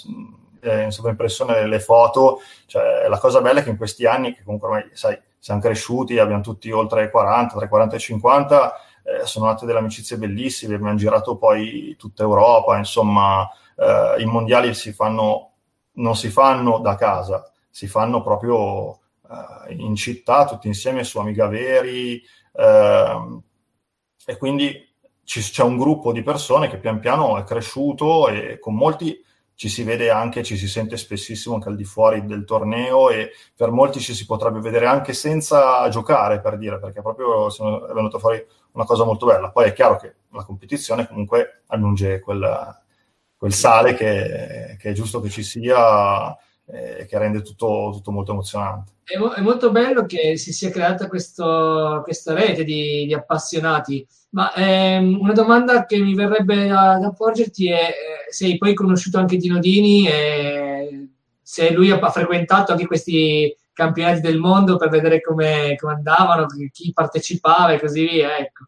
eh, in sovraimpressione le foto, cioè la cosa bella è che in questi anni, che comunque ormai sai, siamo cresciuti, abbiamo tutti oltre 40, tra 40 e 50, eh, sono nate delle amicizie bellissime, abbiamo girato poi tutta Europa, insomma, eh, i mondiali si fanno, non si fanno da casa, si fanno proprio eh, in città, tutti insieme su Amiga Veri, ehm, e quindi ci, c'è un gruppo di persone che pian piano è cresciuto e con molti ci si vede anche, ci si sente spessissimo anche al di fuori del torneo e per molti ci si potrebbe vedere anche senza giocare, per dire, perché proprio è venuta fuori una cosa molto bella. Poi è chiaro che la competizione comunque aggiunge quel, quel sale che, che, è giusto che ci sia e che rende tutto, tutto molto emozionante. È, mo- è, molto bello che si sia creata questo, questa rete di, di appassionati ma ehm, una domanda che mi verrebbe da, porgerti è eh, se hai poi conosciuto anche Dino Dini e se lui ha frequentato anche questi campionati del mondo per vedere come, come andavano, chi partecipava e così via. Ecco.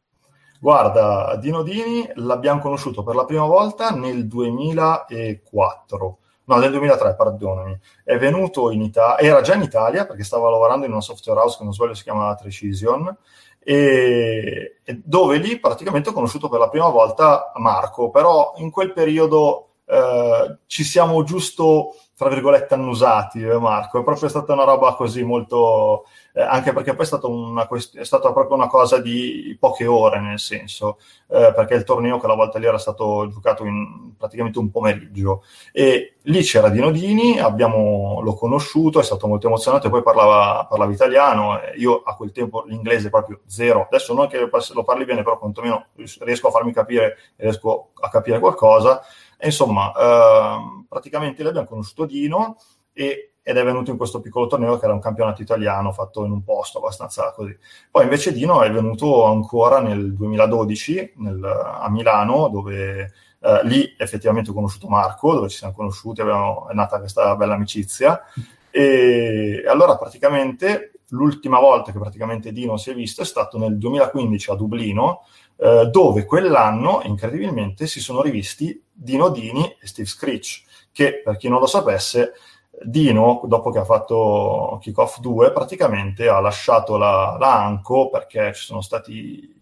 Guarda, Dino Dini l'abbiamo conosciuto per la prima volta nel 2004. No, nel 2003, perdonami. È venuto in Italia, era già in Italia perché stava lavorando in una software house che non sbaglio si chiama Precision e, e dove lì praticamente ho conosciuto per la prima volta Marco, però in quel periodo eh, ci siamo giusto tra virgolette annusati, eh, Marco. È proprio stata una roba così molto. Eh, anche perché poi è stata, una, è stata, proprio una cosa di poche ore, nel senso, eh, perché il torneo che la volta lì era stato giocato in praticamente un pomeriggio. E lì c'era Dino Dini, abbiamo, l'ho conosciuto, è stato molto emozionante, poi parlava, parlava italiano, io a quel tempo l'inglese proprio zero. Adesso non che lo parli bene, però quantomeno riesco a farmi capire, riesco a capire qualcosa. E insomma, eh, praticamente l'abbiamo conosciuto Dino e, ed è venuto in questo piccolo torneo che era un campionato italiano fatto in un posto abbastanza così. Poi invece Dino è venuto ancora nel 2012 nel, a Milano, dove eh, lì effettivamente ho conosciuto Marco, dove ci siamo conosciuti, abbiamo, è nata questa bella amicizia. E allora praticamente l'ultima volta che praticamente Dino si è visto è stato nel 2015 a Dublino, eh, dove quell'anno, incredibilmente, si sono rivisti Dino Dini e Steve Screech, che per chi non lo sapesse, Dino, dopo che ha fatto Kickoff 2, praticamente ha lasciato la, la Anco perché ci sono stati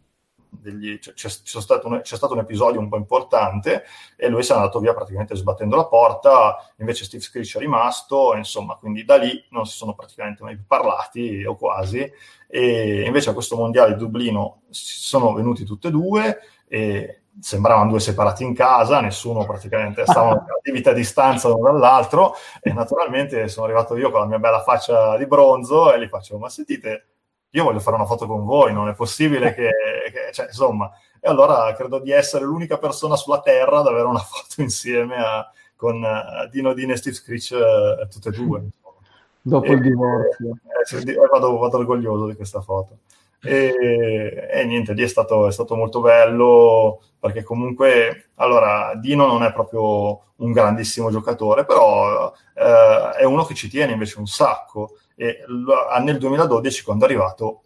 degli, c'è, c'è, stato un, c'è, stato un, episodio un po' importante e lui si è andato via praticamente sbattendo la porta, invece Steve Screech è rimasto, insomma, quindi da lì non si sono praticamente mai più parlati o quasi, e invece a questo mondiale di Dublino sono venuti tutti e due e sembravano due separati in casa, nessuno praticamente stava a vita a distanza l'uno dall'altro e naturalmente sono arrivato io con la mia bella faccia di bronzo e gli faccio ma sentite io voglio fare una foto con voi, non è possibile che, che cioè, insomma, e allora credo di essere l'unica persona sulla Terra ad avere una foto insieme a, con uh, Dino Dino e Steve Screech uh, tutte e due. Dopo e, il divorzio. Eh, eh, vado, vado, orgoglioso di questa foto. E, e niente, lì è stato, è stato, molto bello perché comunque, allora, Dino non è proprio un grandissimo giocatore, però eh, è uno che ci tiene invece un sacco e nel 2012 quando è arrivato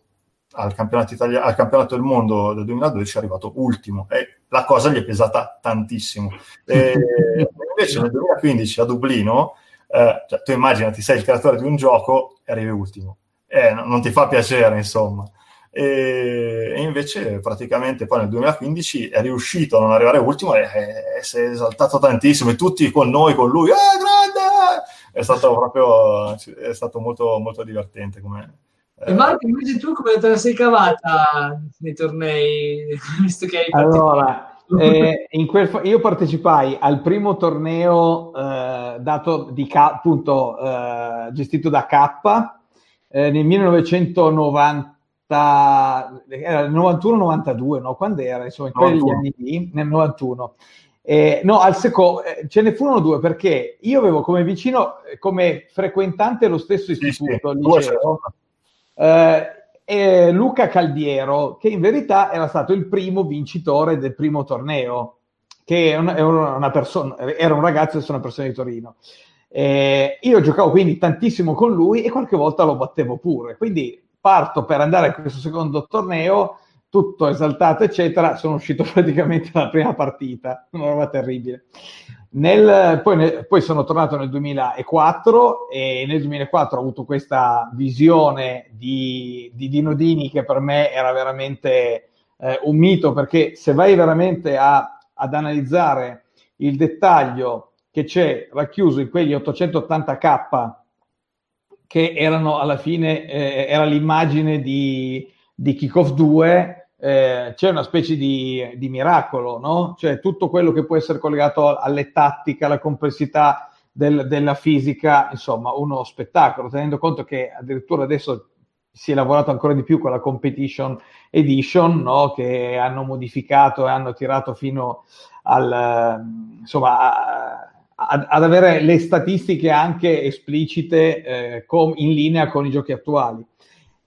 al campionato, Italia- al campionato del mondo del 2012 è arrivato ultimo e la cosa gli è pesata tantissimo. E invece nel 2015 a Dublino, eh, cioè, tu immaginati, sei il creatore di un gioco e arrivi ultimo. Eh, non ti fa piacere, insomma. E, e, invece praticamente poi nel 2015 è riuscito a non arrivare ultimo e, e, e si è esaltato tantissimo e tutti con noi, con lui, eh, grande! È stato proprio è stato molto, molto divertente come, e Marco, invece tu come te la sei cavata nei tornei, visto che hai Allora, eh, quel, io partecipai al primo torneo eh, dato di K, appunto, eh, gestito da K eh, nel 1990 era 91-92, no? Quando era? Insomma, in quegli 91. anni lì, nel 91. Eh, no, al secondo, eh, ce ne furono due perché io avevo come vicino, eh, come frequentante lo stesso istituto, sì, sì. liceo, eh, Luca Caldiero, che in verità era stato il primo vincitore del primo torneo, che una, una persona, era un ragazzo e sono una persona di Torino. Eh, io giocavo quindi tantissimo con lui e qualche volta lo battevo pure. Quindi parto per andare a questo secondo torneo, tutto esaltato, eccetera. Sono uscito praticamente dalla prima partita, una roba terribile. Nel, poi, nel, poi, sono tornato nel 2004 e nel 2004 ho avuto questa visione di, di Dino Dini che per me era veramente eh, un mito perché se vai veramente a, ad analizzare il dettaglio che c'è racchiuso in quegli 880k che erano alla fine, eh, era l'immagine di, di Kickoff 2, eh, c'è una specie di, di, miracolo, no? Cioè tutto quello che può essere collegato alle tattiche, alla complessità del, della fisica, insomma, uno spettacolo, tenendo conto che addirittura adesso si è lavorato ancora di più con la Competition Edition, no? che hanno modificato e hanno tirato fino al, insomma, ad, ad, avere le statistiche anche esplicite eh, com, in linea con i giochi attuali.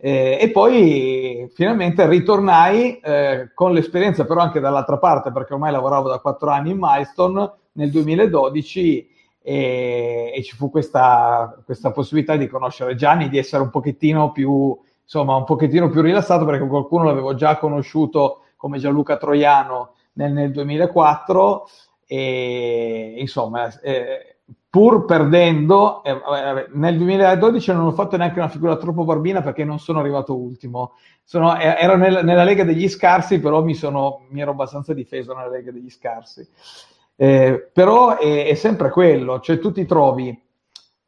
Eh, e poi finalmente ritornai eh, con l'esperienza però anche dall'altra parte perché ormai lavoravo da quattro anni in Milestone nel 2012 e, e ci fu questa, questa, possibilità di conoscere Gianni, di essere un pochettino più insomma un pochettino più rilassato perché qualcuno l'avevo già conosciuto come Gianluca Troiano nel, nel 2004 e insomma, eh, pur perdendo, eh, nel 2012 non ho fatto neanche una figura troppo barbina perché non sono arrivato ultimo. Sono, eh, ero nel, nella Lega degli Scarsi, però mi, sono, mi, ero abbastanza difeso nella Lega degli Scarsi. Eh, però è, è, sempre quello, cioè tu ti trovi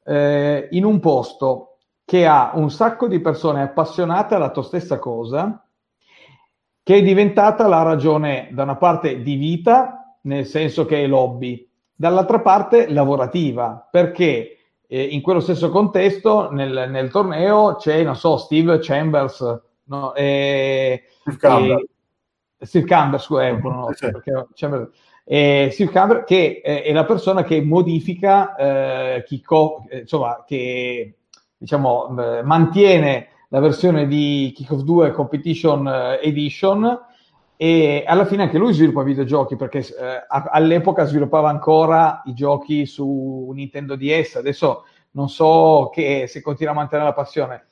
eh, in un posto che ha un sacco di persone appassionate alla tua stessa cosa, che è diventata la ragione da una parte di vita nel senso che è lobby, dall'altra parte lavorativa, perché eh, in quello stesso contesto nel, nel, torneo c'è, non so, Steve Chambers, no, eh, Steve Chambers, eh, Steve Chambers, eh, no, sì. Chambers eh, Steve Chambers che eh, è la persona che modifica, eh, chi co- eh, insomma, che diciamo, eh, mantiene la versione di Kickoff 2 Competition Edition e alla fine anche lui sviluppa videogiochi perché eh, all'epoca sviluppava ancora i giochi su Nintendo DS, adesso non so che, se continua a mantenere la passione,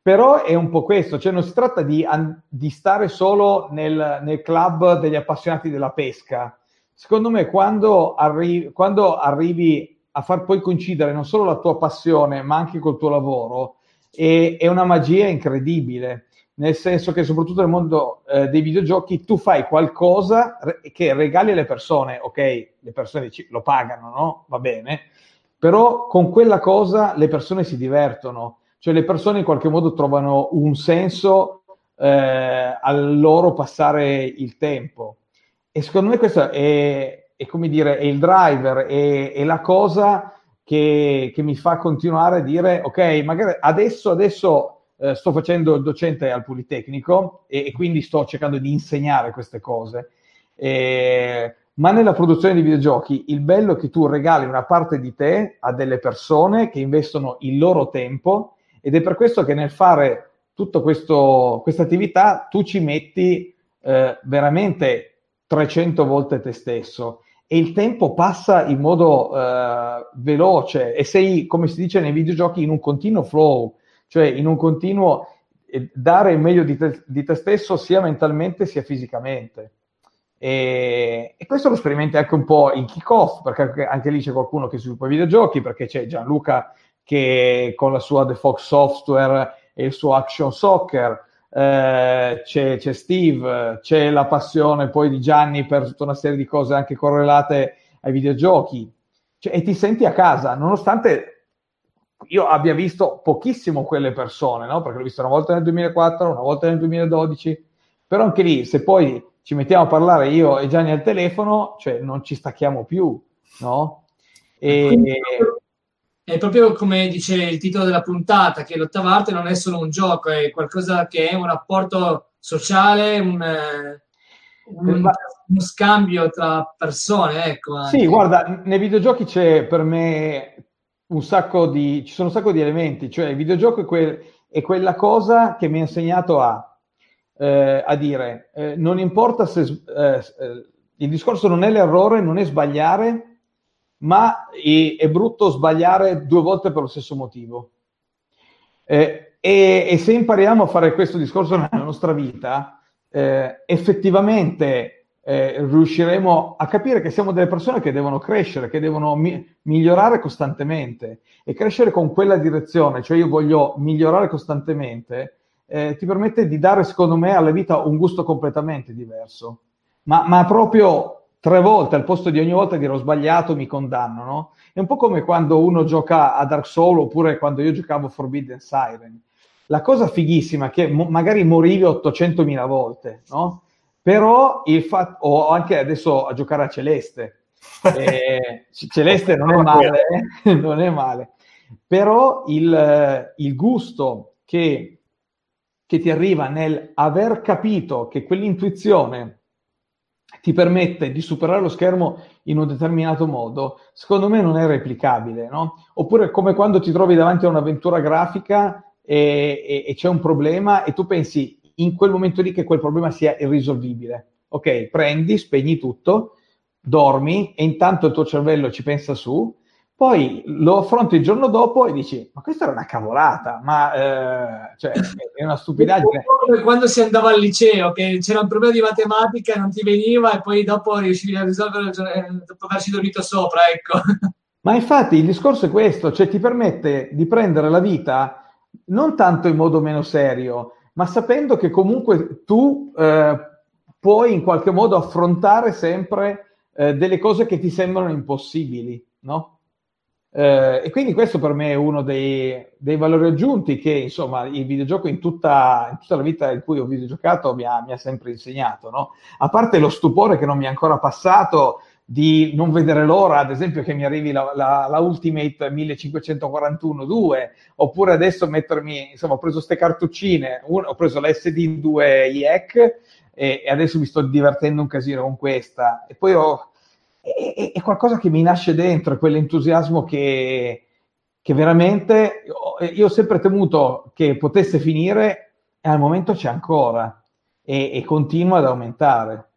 però è un po' questo, cioè non si tratta di, di stare solo nel, nel, club degli appassionati della pesca. Secondo me quando, arri- quando arrivi a far poi coincidere non solo la tua passione ma anche col tuo lavoro, è, è una magia incredibile nel senso che soprattutto nel mondo eh, dei videogiochi tu fai qualcosa re- che regali alle persone, ok, le persone ci- lo pagano, no? Va bene, però con quella cosa le persone si divertono, cioè le persone in qualche modo trovano un senso eh, al loro passare il tempo. E secondo me questo è, è come dire, è il driver, è, è la cosa che, che mi fa continuare a dire, ok, magari adesso, adesso eh, sto facendo il docente al Politecnico e, e, quindi sto cercando di insegnare queste cose. Eh, ma nella produzione di videogiochi il bello è che tu regali una parte di te a delle persone che investono il loro tempo ed è per questo che nel fare tutta questa attività tu ci metti eh, veramente 300 volte te stesso e il tempo passa in modo eh, veloce e sei, come si dice nei videogiochi, in un continuo flow cioè in un continuo dare il meglio di te, di te, stesso sia mentalmente sia fisicamente. E, e, questo lo sperimenti anche un po' in kick-off, perché anche lì c'è qualcuno che sviluppa videogiochi, perché c'è Gianluca che con la sua The Fox Software e il suo Action Soccer, eh, c'è, c'è, Steve, c'è la passione poi di Gianni per tutta una serie di cose anche correlate ai videogiochi. Cioè, e ti senti a casa, nonostante io abbia visto pochissimo quelle persone, no? perché l'ho visto una volta nel 2004, una volta nel 2012, però anche lì, se poi ci mettiamo a parlare io e Gianni al telefono, cioè non ci stacchiamo più, no? E... È proprio come dice il titolo della puntata, che l'ottava arte non è solo un gioco, è qualcosa che è un rapporto sociale, un, un, uno scambio tra persone, ecco. Anche. Sì, guarda, nei videogiochi c'è per me un sacco di, ci sono un sacco di elementi, cioè il videogioco è, quel, è quella cosa che mi ha insegnato a, eh, a dire, eh, non importa se, eh, eh il discorso non è l'errore, non è sbagliare, ma è, è brutto sbagliare due volte per lo stesso motivo. Eh, e, e, se impariamo a fare questo discorso nella nostra vita, eh, effettivamente eh, riusciremo a capire che siamo delle persone che devono crescere, che devono mi- migliorare costantemente e crescere con quella direzione, cioè io voglio migliorare costantemente, eh, ti permette di dare, secondo me, alla vita un gusto completamente diverso. Ma, ma, proprio tre volte al posto di ogni volta dire ho sbagliato, mi condanno, no? È un po' come quando uno gioca a Dark Souls oppure quando io giocavo Forbidden Siren. La cosa fighissima è che mo- magari morivi 800.000 volte, no? Però il fatto, o anche adesso a giocare a Celeste, eh, Celeste non è male, eh? non è male, però il, il gusto che, che ti arriva nel aver capito che quell'intuizione ti permette di superare lo schermo in un determinato modo, secondo me non è replicabile, no? Oppure come quando ti trovi davanti a un'avventura grafica e, e, e c'è un problema e tu pensi in quel momento lì che quel problema sia irrisolvibile. Ok, prendi, spegni tutto, dormi e intanto il tuo cervello ci pensa su, poi lo affronti il giorno dopo e dici, ma questa era una cavolata, ma eh, cioè, è una stupidaggine. Quando si andava al liceo, che c'era un problema di matematica, non ti veniva e poi dopo riuscivi a risolverlo dopo averci dormito sopra, ecco. Ma infatti il discorso è questo, cioè ti permette di prendere la vita non tanto in modo meno serio, ma sapendo che comunque tu eh, puoi in qualche modo affrontare sempre eh, delle cose che ti sembrano impossibili, no? Eh, e quindi questo per me è uno dei, dei, valori aggiunti che insomma il videogioco in tutta, in tutta la vita in cui ho videogiocato mi ha, mi ha sempre insegnato, no? A parte lo stupore che non mi è ancora passato di non vedere l'ora, ad esempio, che mi arrivi la, la, la Ultimate 1541-2, oppure adesso mettermi, insomma, ho preso queste cartuccine, un, ho preso la SD 2 IEC e, e, adesso mi sto divertendo un casino con questa. E poi ho, è, è qualcosa che mi nasce dentro, è quell'entusiasmo che, che veramente io ho sempre temuto che potesse finire e al momento c'è ancora e, e continua ad aumentare.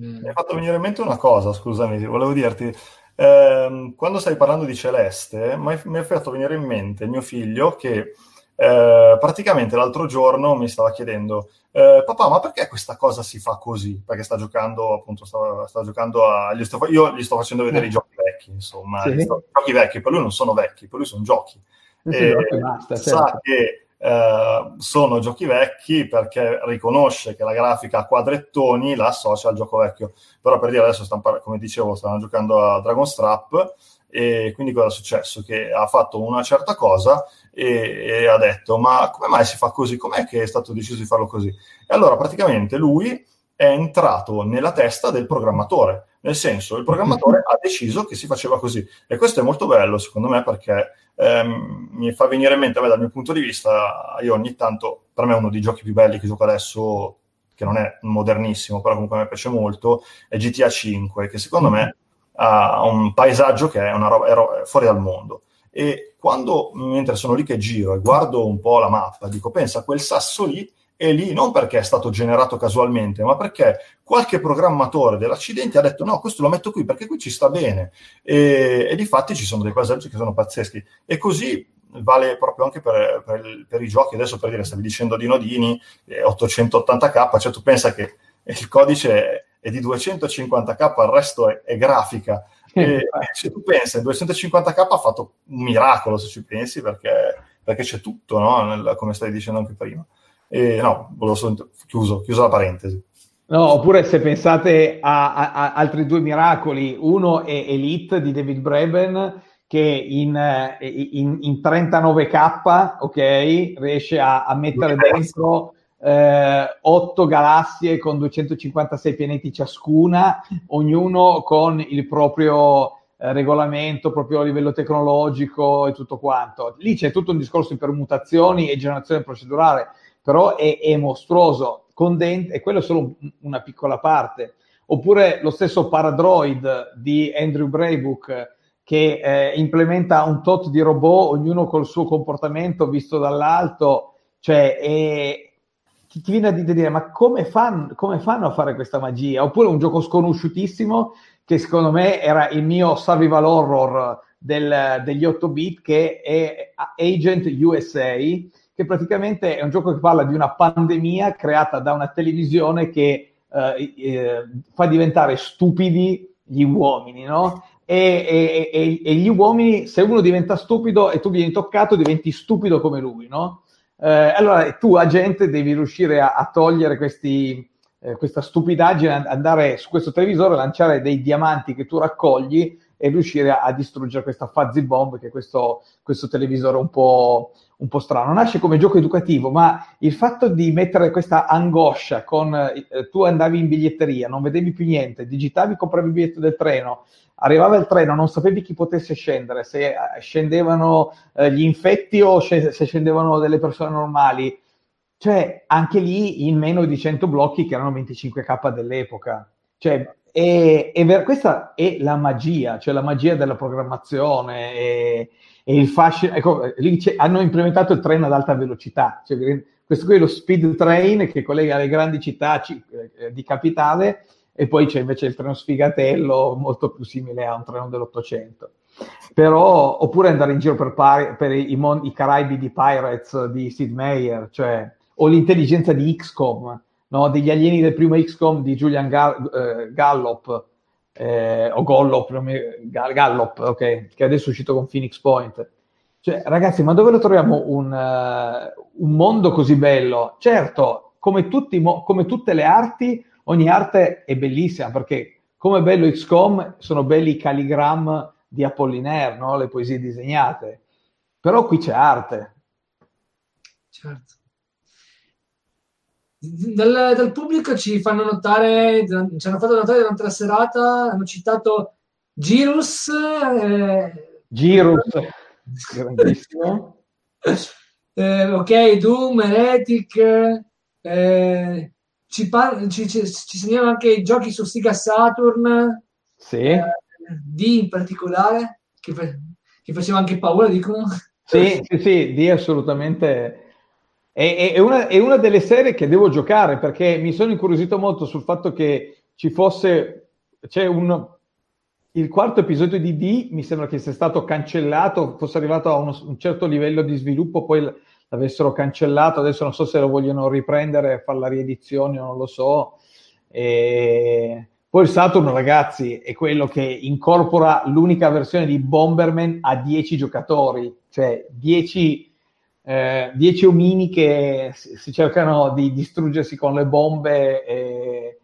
Mm. Mi ha fatto venire in mente una cosa, scusami, volevo dirti, ehm, quando stai parlando di Celeste, mi ha fatto venire in mente mio figlio che eh, praticamente l'altro giorno mi stava chiedendo, eh, papà, ma perché questa cosa si fa così? Perché sta giocando, appunto, sta, sta giocando a... Gli sto, io gli sto facendo vedere i giochi vecchi, insomma, sì. sto, giochi vecchi, per lui non sono vecchi, per lui sono giochi. Sì, e, basta, certo. Sa che eh, sono giochi vecchi perché riconosce che la grafica a quadrettoni la associa al gioco vecchio. Però per dire adesso, stanno, come dicevo, stanno giocando a Dragon Strap e quindi cosa è successo? Che ha fatto una certa cosa e, e ha detto ma come mai si fa così? Com'è che è stato deciso di farlo così? E allora praticamente lui è entrato nella testa del programmatore, nel senso il programmatore ha deciso che si faceva così e questo è molto bello secondo me perché ehm, mi fa venire in mente, me, dal mio punto di vista, io ogni tanto, per me uno dei giochi più belli che gioco adesso, che non è modernissimo, però comunque me piace molto, è GTA 5, che secondo me ha un paesaggio che è una roba, è fuori dal mondo. E quando, mentre sono lì che giro e guardo un po' la mappa, dico, pensa, quel sasso lì è lì non perché è stato generato casualmente, ma perché qualche programmatore dell'accidente ha detto no, questo lo metto qui perché qui ci sta bene. E, e di fatti ci sono dei passaggi che sono pazzeschi. E così vale proprio anche per, per, per, i giochi. Adesso per dire, stavi dicendo di Nodini, eh, 880k, cioè tu pensa che il codice è di 250k, il resto è, è grafica. E, se tu pensi, il 250k ha fatto un miracolo se ci pensi, perché, perché c'è tutto, no? Nel, come stai dicendo anche prima. E no, volevo solo chiuso, chiuso la parentesi. No, oppure se pensate a, a, a, altri due miracoli, uno è Elite di David Braben che in, in, in 39k ok, riesce a, a mettere dentro eh, 8 galassie con 256 pianeti ciascuna, ognuno con il proprio eh, regolamento, proprio a livello tecnologico e tutto quanto. Lì c'è tutto un discorso di permutazioni e generazione procedurale, però è, è mostruoso condente, e quello è solo una piccola parte. Oppure lo stesso Paradroid di Andrew Braybook che eh, implementa un tot di robot, ognuno col suo comportamento visto dall'alto, cioè è, ti, ti viene a dire ma come, fan, come fanno a fare questa magia? Oppure un gioco sconosciutissimo che secondo me era il mio survival horror del, degli 8 bit che è Agent USA che praticamente è un gioco che parla di una pandemia creata da una televisione che eh, eh, fa diventare stupidi gli uomini, no? E, e, e, gli uomini, se uno diventa stupido e tu vieni toccato, diventi stupido come lui, no? Eh, allora tu, agente, devi riuscire a, a togliere questi, eh, questa stupidaggine, andare su questo televisore, lanciare dei diamanti che tu raccogli e riuscire a, a distruggere questa fuzzy bomb che è questo, questo televisore un po', un po' strano. Nasce come gioco educativo, ma il fatto di mettere questa angoscia con eh, tu andavi in biglietteria, non vedevi più niente, digitavi, compravi il biglietto del treno, arrivava il treno, non sapevi chi potesse scendere, se eh, scendevano eh, gli infetti o se scendevano delle persone normali. Cioè, anche lì in meno di 100 blocchi che erano 25k dell'epoca. Cioè, è, è ver- questa è la magia, cioè la magia della programmazione. E, e il fascino, ecco, lì hanno implementato il treno ad alta velocità, cioè, questo qui è lo speed train che collega le grandi città eh, di capitale e poi c'è invece il treno sfigatello molto più simile a un treno dell'Ottocento. Però, oppure andare in giro per, pari, per i, mon- i, Caraibi di Pirates di Sid Meier, cioè, o l'intelligenza di XCOM, no? degli alieni del primo XCOM di Julian Gall- eh, Gallop, eh, o Gollop, Gallop, ok, che adesso è uscito con Phoenix Point. Cioè, ragazzi, ma dove lo troviamo un, uh, un mondo così bello? Certo, come, tutti, come, tutte le arti, ogni arte è bellissima, perché come bello XCOM sono belli i calligram di Apollinaire, no? le poesie disegnate. Però qui c'è arte. Certo dal, dal, pubblico ci fanno notare, ci hanno fatto notare durante la serata, hanno citato Girus. Eh, Girus, grandissimo. Eh, ok, Doom, Heretic. Eh, ci, par- ci, ci, ci, segnalano anche i giochi su Sega Saturn. Sì. Eh, D in particolare, che, che faceva anche paura, dicono. Sì, sì, sì, D assolutamente è, è, una, è, una, delle serie che devo giocare perché mi sono incuriosito molto sul fatto che ci fosse, c'è un, il quarto episodio di D mi sembra che sia stato cancellato, fosse arrivato a uno, un certo livello di sviluppo, poi l'avessero cancellato, adesso non so se lo vogliono riprendere fare la riedizione, non lo so. E... Poi Saturn, ragazzi, è quello che incorpora l'unica versione di Bomberman a 10 giocatori, cioè 10 eh, dieci omini che si, cercano di distruggersi con le bombe e,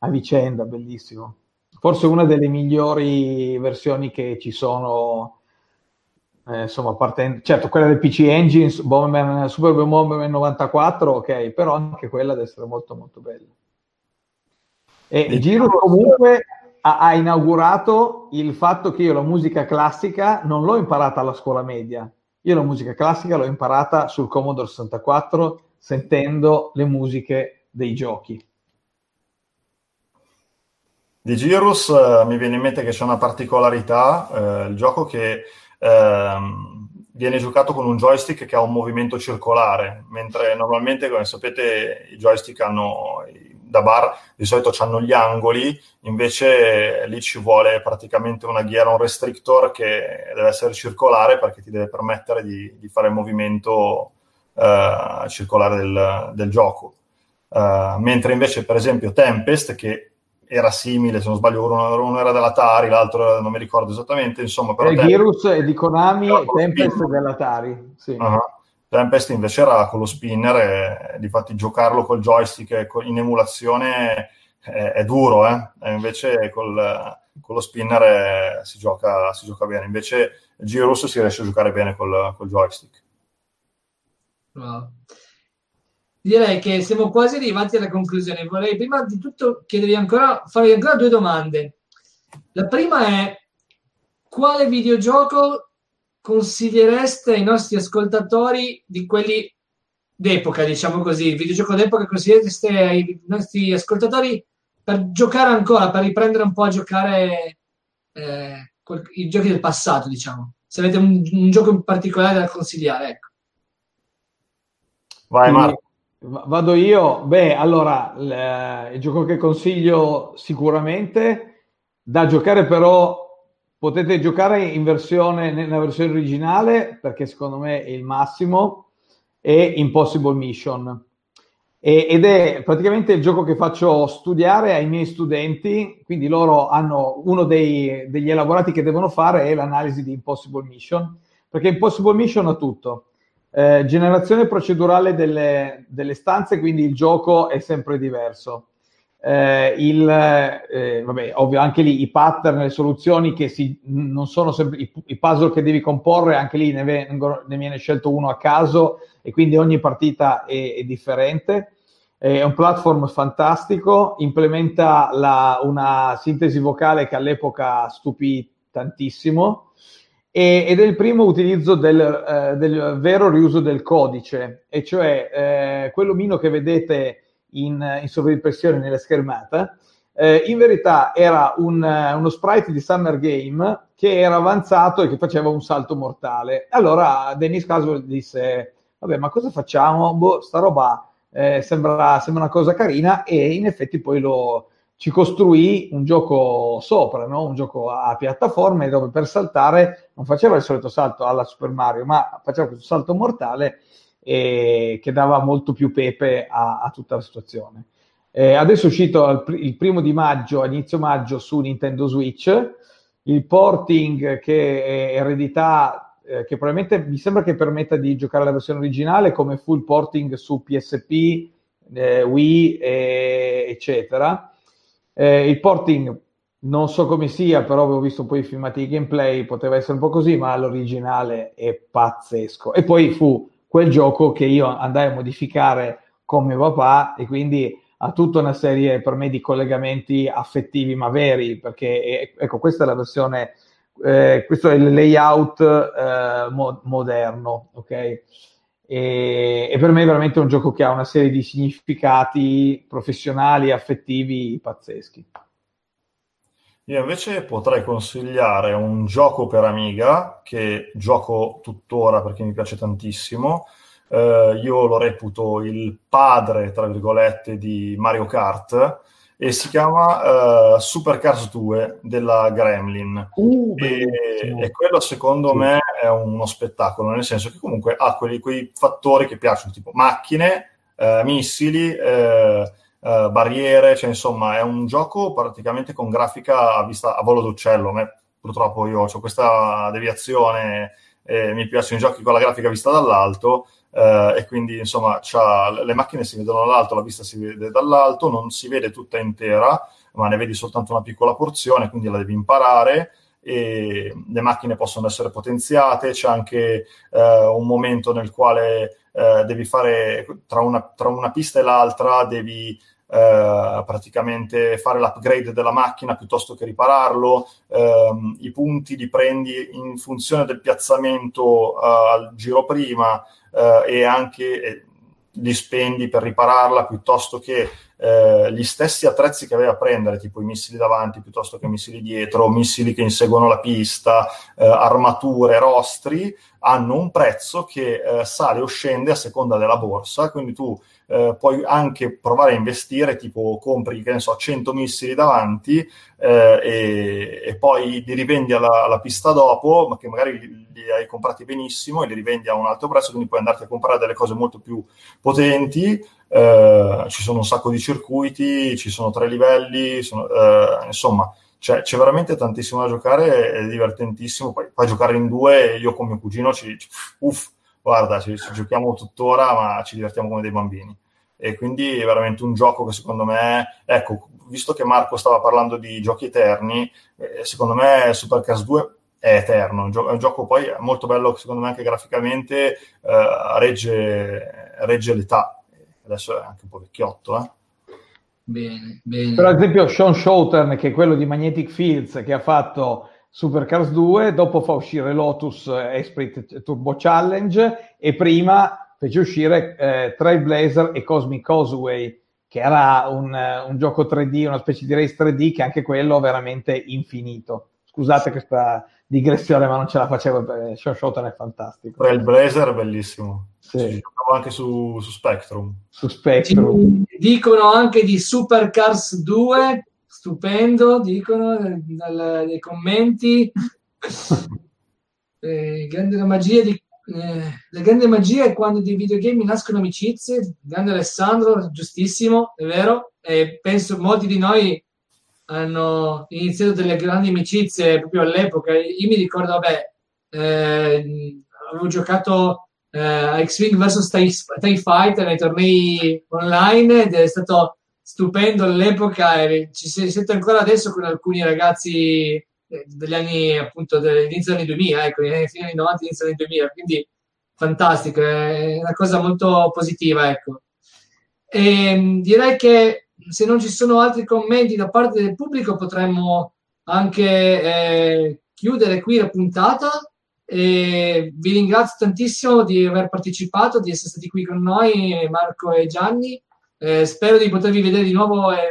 a vicenda, bellissimo. Forse una delle migliori versioni che ci sono, eh, insomma, partendo, certo quella del PC Engines, Bomberman, Super Bomberman 94, ok, però anche quella deve essere molto molto bella. E il Giro comunque ha, ha inaugurato il fatto che io la musica classica non l'ho imparata alla scuola media, io la musica classica l'ho imparata sul Commodore 64 sentendo le musiche dei giochi. Di Girus eh, mi viene in mente che c'è una particolarità, eh, il gioco che eh, viene giocato con un joystick che ha un movimento circolare, mentre normalmente, come sapete, i joystick hanno da bar di solito hanno gli angoli, invece lì ci vuole praticamente una ghiera, un restrictor che deve essere circolare perché ti deve permettere di, di fare il movimento eh, circolare del, del gioco. Uh, mentre invece, per esempio, Tempest, che era simile, se non sbaglio, uno, uno era dell'Atari, l'altro non mi ricordo esattamente, insomma... Però Tempest, Girus è di Konami Tempest è dell'Atari, sì. uh-huh. Tempest invece era con lo spinner e difatti giocarlo col joystick in emulazione è, è duro, eh? E invece col, con lo spinner è, si, gioca, si, gioca, bene. Invece Girus si riesce a giocare bene col, col joystick. Wow. Direi che siamo quasi arrivati alla conclusione. Vorrei prima di tutto chiedervi ancora, farvi ancora due domande. La prima è quale videogioco consigliereste ai nostri ascoltatori di quelli d'epoca, diciamo così, il videogioco d'epoca consigliereste ai nostri ascoltatori per giocare ancora, per riprendere un po' a giocare eh, i giochi del passato, diciamo. Se avete un, un gioco in particolare da consigliare, ecco. Vai Marco. Vado io. Beh, allora, il, il gioco che consiglio sicuramente da giocare però potete giocare in versione, nella versione originale perché secondo me è il massimo è Impossible Mission. E, ed è praticamente il gioco che faccio studiare ai miei studenti quindi loro hanno uno dei, degli elaborati che devono fare è l'analisi di Impossible Mission perché Impossible Mission ha tutto. Eh, generazione procedurale delle, delle stanze quindi il gioco è sempre diverso eh, il, eh, vabbè, ovvio, anche lì i pattern, le soluzioni che si, non sono sempre i, i puzzle che devi comporre, anche lì ne, vengono, ne, viene scelto uno a caso e quindi ogni partita è, è differente. È un platform fantastico, implementa la, una sintesi vocale che all'epoca stupì tantissimo e, ed è il primo utilizzo del, eh, del, vero riuso del codice, e cioè eh, quell'omino che vedete in, in sovraimpressione nella schermata, eh, in verità era un, uno sprite di Summer Game che era avanzato e che faceva un salto mortale. Allora Dennis Caswell disse, vabbè, ma cosa facciamo? Boh, sta roba eh, sembra, sembra, una cosa carina e in effetti poi lo, ci costruì un gioco sopra, no? un gioco a piattaforme dove per saltare non faceva il solito salto alla Super Mario, ma faceva questo salto mortale e che dava molto più pepe a, a tutta la situazione. Eh, adesso è uscito il, il primo di maggio, inizio maggio, su Nintendo Switch, il porting che è eredità, eh, che probabilmente mi sembra che permetta di giocare la versione originale come full porting su PSP, eh, Wii, eccetera. Eh, il porting non so come sia, però avevo visto poi i filmati di gameplay, poteva essere un po' così, ma l'originale è pazzesco. E poi fu quel gioco che io andai a modificare con mio papà e quindi ha tutta una serie per me di collegamenti affettivi ma veri perché ecco questa è la versione eh, questo è il layout eh, mo- moderno ok? E, e, per me è veramente un gioco che ha una serie di significati professionali affettivi pazzeschi io invece potrei consigliare un gioco per Amiga che gioco tuttora perché mi piace tantissimo. Eh, io lo reputo il padre, tra virgolette, di Mario Kart e si chiama uh, Super Cars 2 della Gremlin. Uh, e, e, quello secondo sì. me è uno spettacolo, nel senso che comunque ha quelli, quei fattori che piacciono, tipo macchine, eh, missili. Eh, eh, barriere, cioè insomma è un gioco praticamente con grafica a, vista, a volo d'uccello. Me, purtroppo io ho questa deviazione e mi piacciono i giochi con la grafica vista dall'alto eh, e quindi insomma le macchine si vedono dall'alto, la vista si vede dall'alto, non si vede tutta intera, ma ne vedi soltanto una piccola porzione, quindi la devi imparare e le macchine possono essere potenziate, c'è anche eh, un momento nel quale eh, devi fare tra una, tra una, pista e l'altra, devi eh, praticamente fare l'upgrade della macchina piuttosto che ripararlo, eh, i punti li prendi in funzione del piazzamento eh, al giro prima eh, e anche li spendi per ripararla piuttosto che eh, gli stessi attrezzi che aveva a prendere, tipo i missili davanti piuttosto che i missili dietro, missili che inseguono la pista, eh, armature, rostri, hanno un prezzo che eh, sale o scende a seconda della borsa, quindi tu eh, puoi anche provare a investire, tipo compri, che ne so, 100 missili davanti eh, e, e, poi li rivendi alla, alla, pista dopo, ma che magari li, li, hai comprati benissimo e li rivendi a un alto prezzo, quindi puoi andarti a comprare delle cose molto più potenti. Eh, ci sono un sacco di circuiti, ci sono tre livelli, sono, eh, insomma c'è, c'è, veramente tantissimo da giocare, è divertentissimo. Poi, poi giocare in due, io con mio cugino ci, uff, guarda, ci, ci, giochiamo tuttora, ma ci divertiamo come dei bambini. E quindi è veramente un gioco che secondo me, ecco, visto che Marco stava parlando di giochi eterni, eh, secondo me Supercast 2 è eterno, è un gioco poi molto bello, secondo me anche graficamente eh, regge, regge, l'età. Adesso è anche un po' vecchiotto, eh. Bene, bene. Per esempio Sean Showtern, che è quello di Magnetic Fields, che ha fatto Supercars 2, dopo fa uscire Lotus Esprit Turbo Challenge e prima fece uscire eh, Trailblazer e Cosmic Causeway, che era un, un, gioco 3D, una specie di race 3D che anche quello veramente infinito. Scusate questa digressione, ma non ce la facevo, eh, Sean Showtime è fantastico. Trailblazer è bellissimo. Sì. Ci giocavo anche su, su Spectrum. Su Spectrum. Ci dicono anche di Supercars 2 stupendo, dicono dal, nei commenti. eh, grande magia di eh, la grande magia è quando dei videogame nascono amicizie. Grande Alessandro, giustissimo, è vero. E penso molti di noi hanno iniziato delle grandi amicizie proprio all'epoca. Io mi ricordo, vabbè, eh, avevo giocato eh, a X-Wing vs TIE Fighter nei tornei online ed è stato stupendo all'epoca e ci si sente ancora adesso con alcuni ragazzi eh, degli anni appunto dell'inizio degli anni 2000, ecco, fine anni 90, inizio degli 2000, quindi fantastico, è una cosa molto positiva, ecco. E mm, direi che se non ci sono altri commenti da parte del pubblico potremmo anche eh, chiudere qui la puntata. E vi ringrazio tantissimo di aver partecipato, di essere stati qui con noi, Marco e Gianni. Eh, spero di potervi vedere di nuovo eh,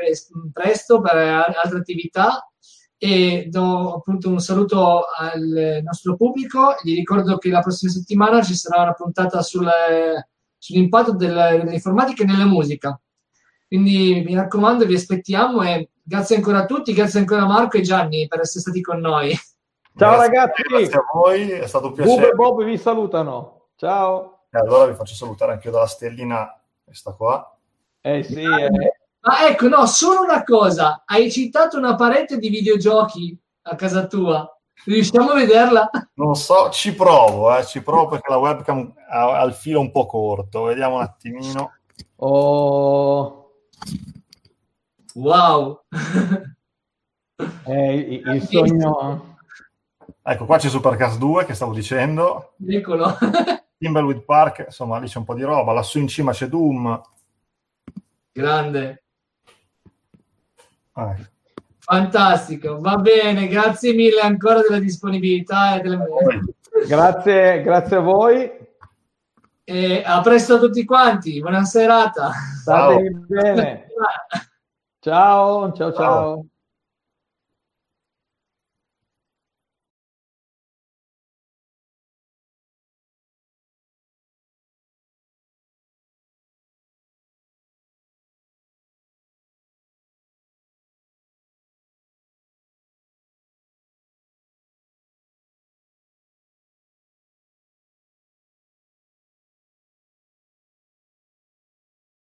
presto per altre attività e do appunto un saluto al nostro pubblico. Gli ricordo che la prossima settimana ci sarà una puntata sul, sull'impatto del, dell'informatica nella musica. Quindi mi raccomando, vi aspettiamo e grazie ancora a tutti, grazie ancora a Marco e Gianni per essere stati con noi. Ciao grazie, ragazzi, grazie a voi, è stato un piacere. Bob e Bob vi salutano. Ciao. E allora vi faccio salutare anche io dalla stellina questa qua. Eh sì, eh. Ma ecco, no, solo una cosa. Hai citato una parete di videogiochi a casa tua. Riusciamo a vederla? Non so, ci provo, eh, ci provo perché la webcam ha, ha il filo un po' corto. Vediamo un attimino. Oh. Wow. eh, il, il sogno... Ecco, qua c'è Supercast 2 che stavo dicendo. Eccolo. Timberwood Park, insomma, lì c'è un po' di roba. Lassù in cima c'è Doom. Grande. Ah. Fantastico, va bene, grazie mille ancora della disponibilità e delle... Grazie, grazie a voi. E a presto a tutti quanti, buona serata. State bene. ciao, ciao. ciao. ciao.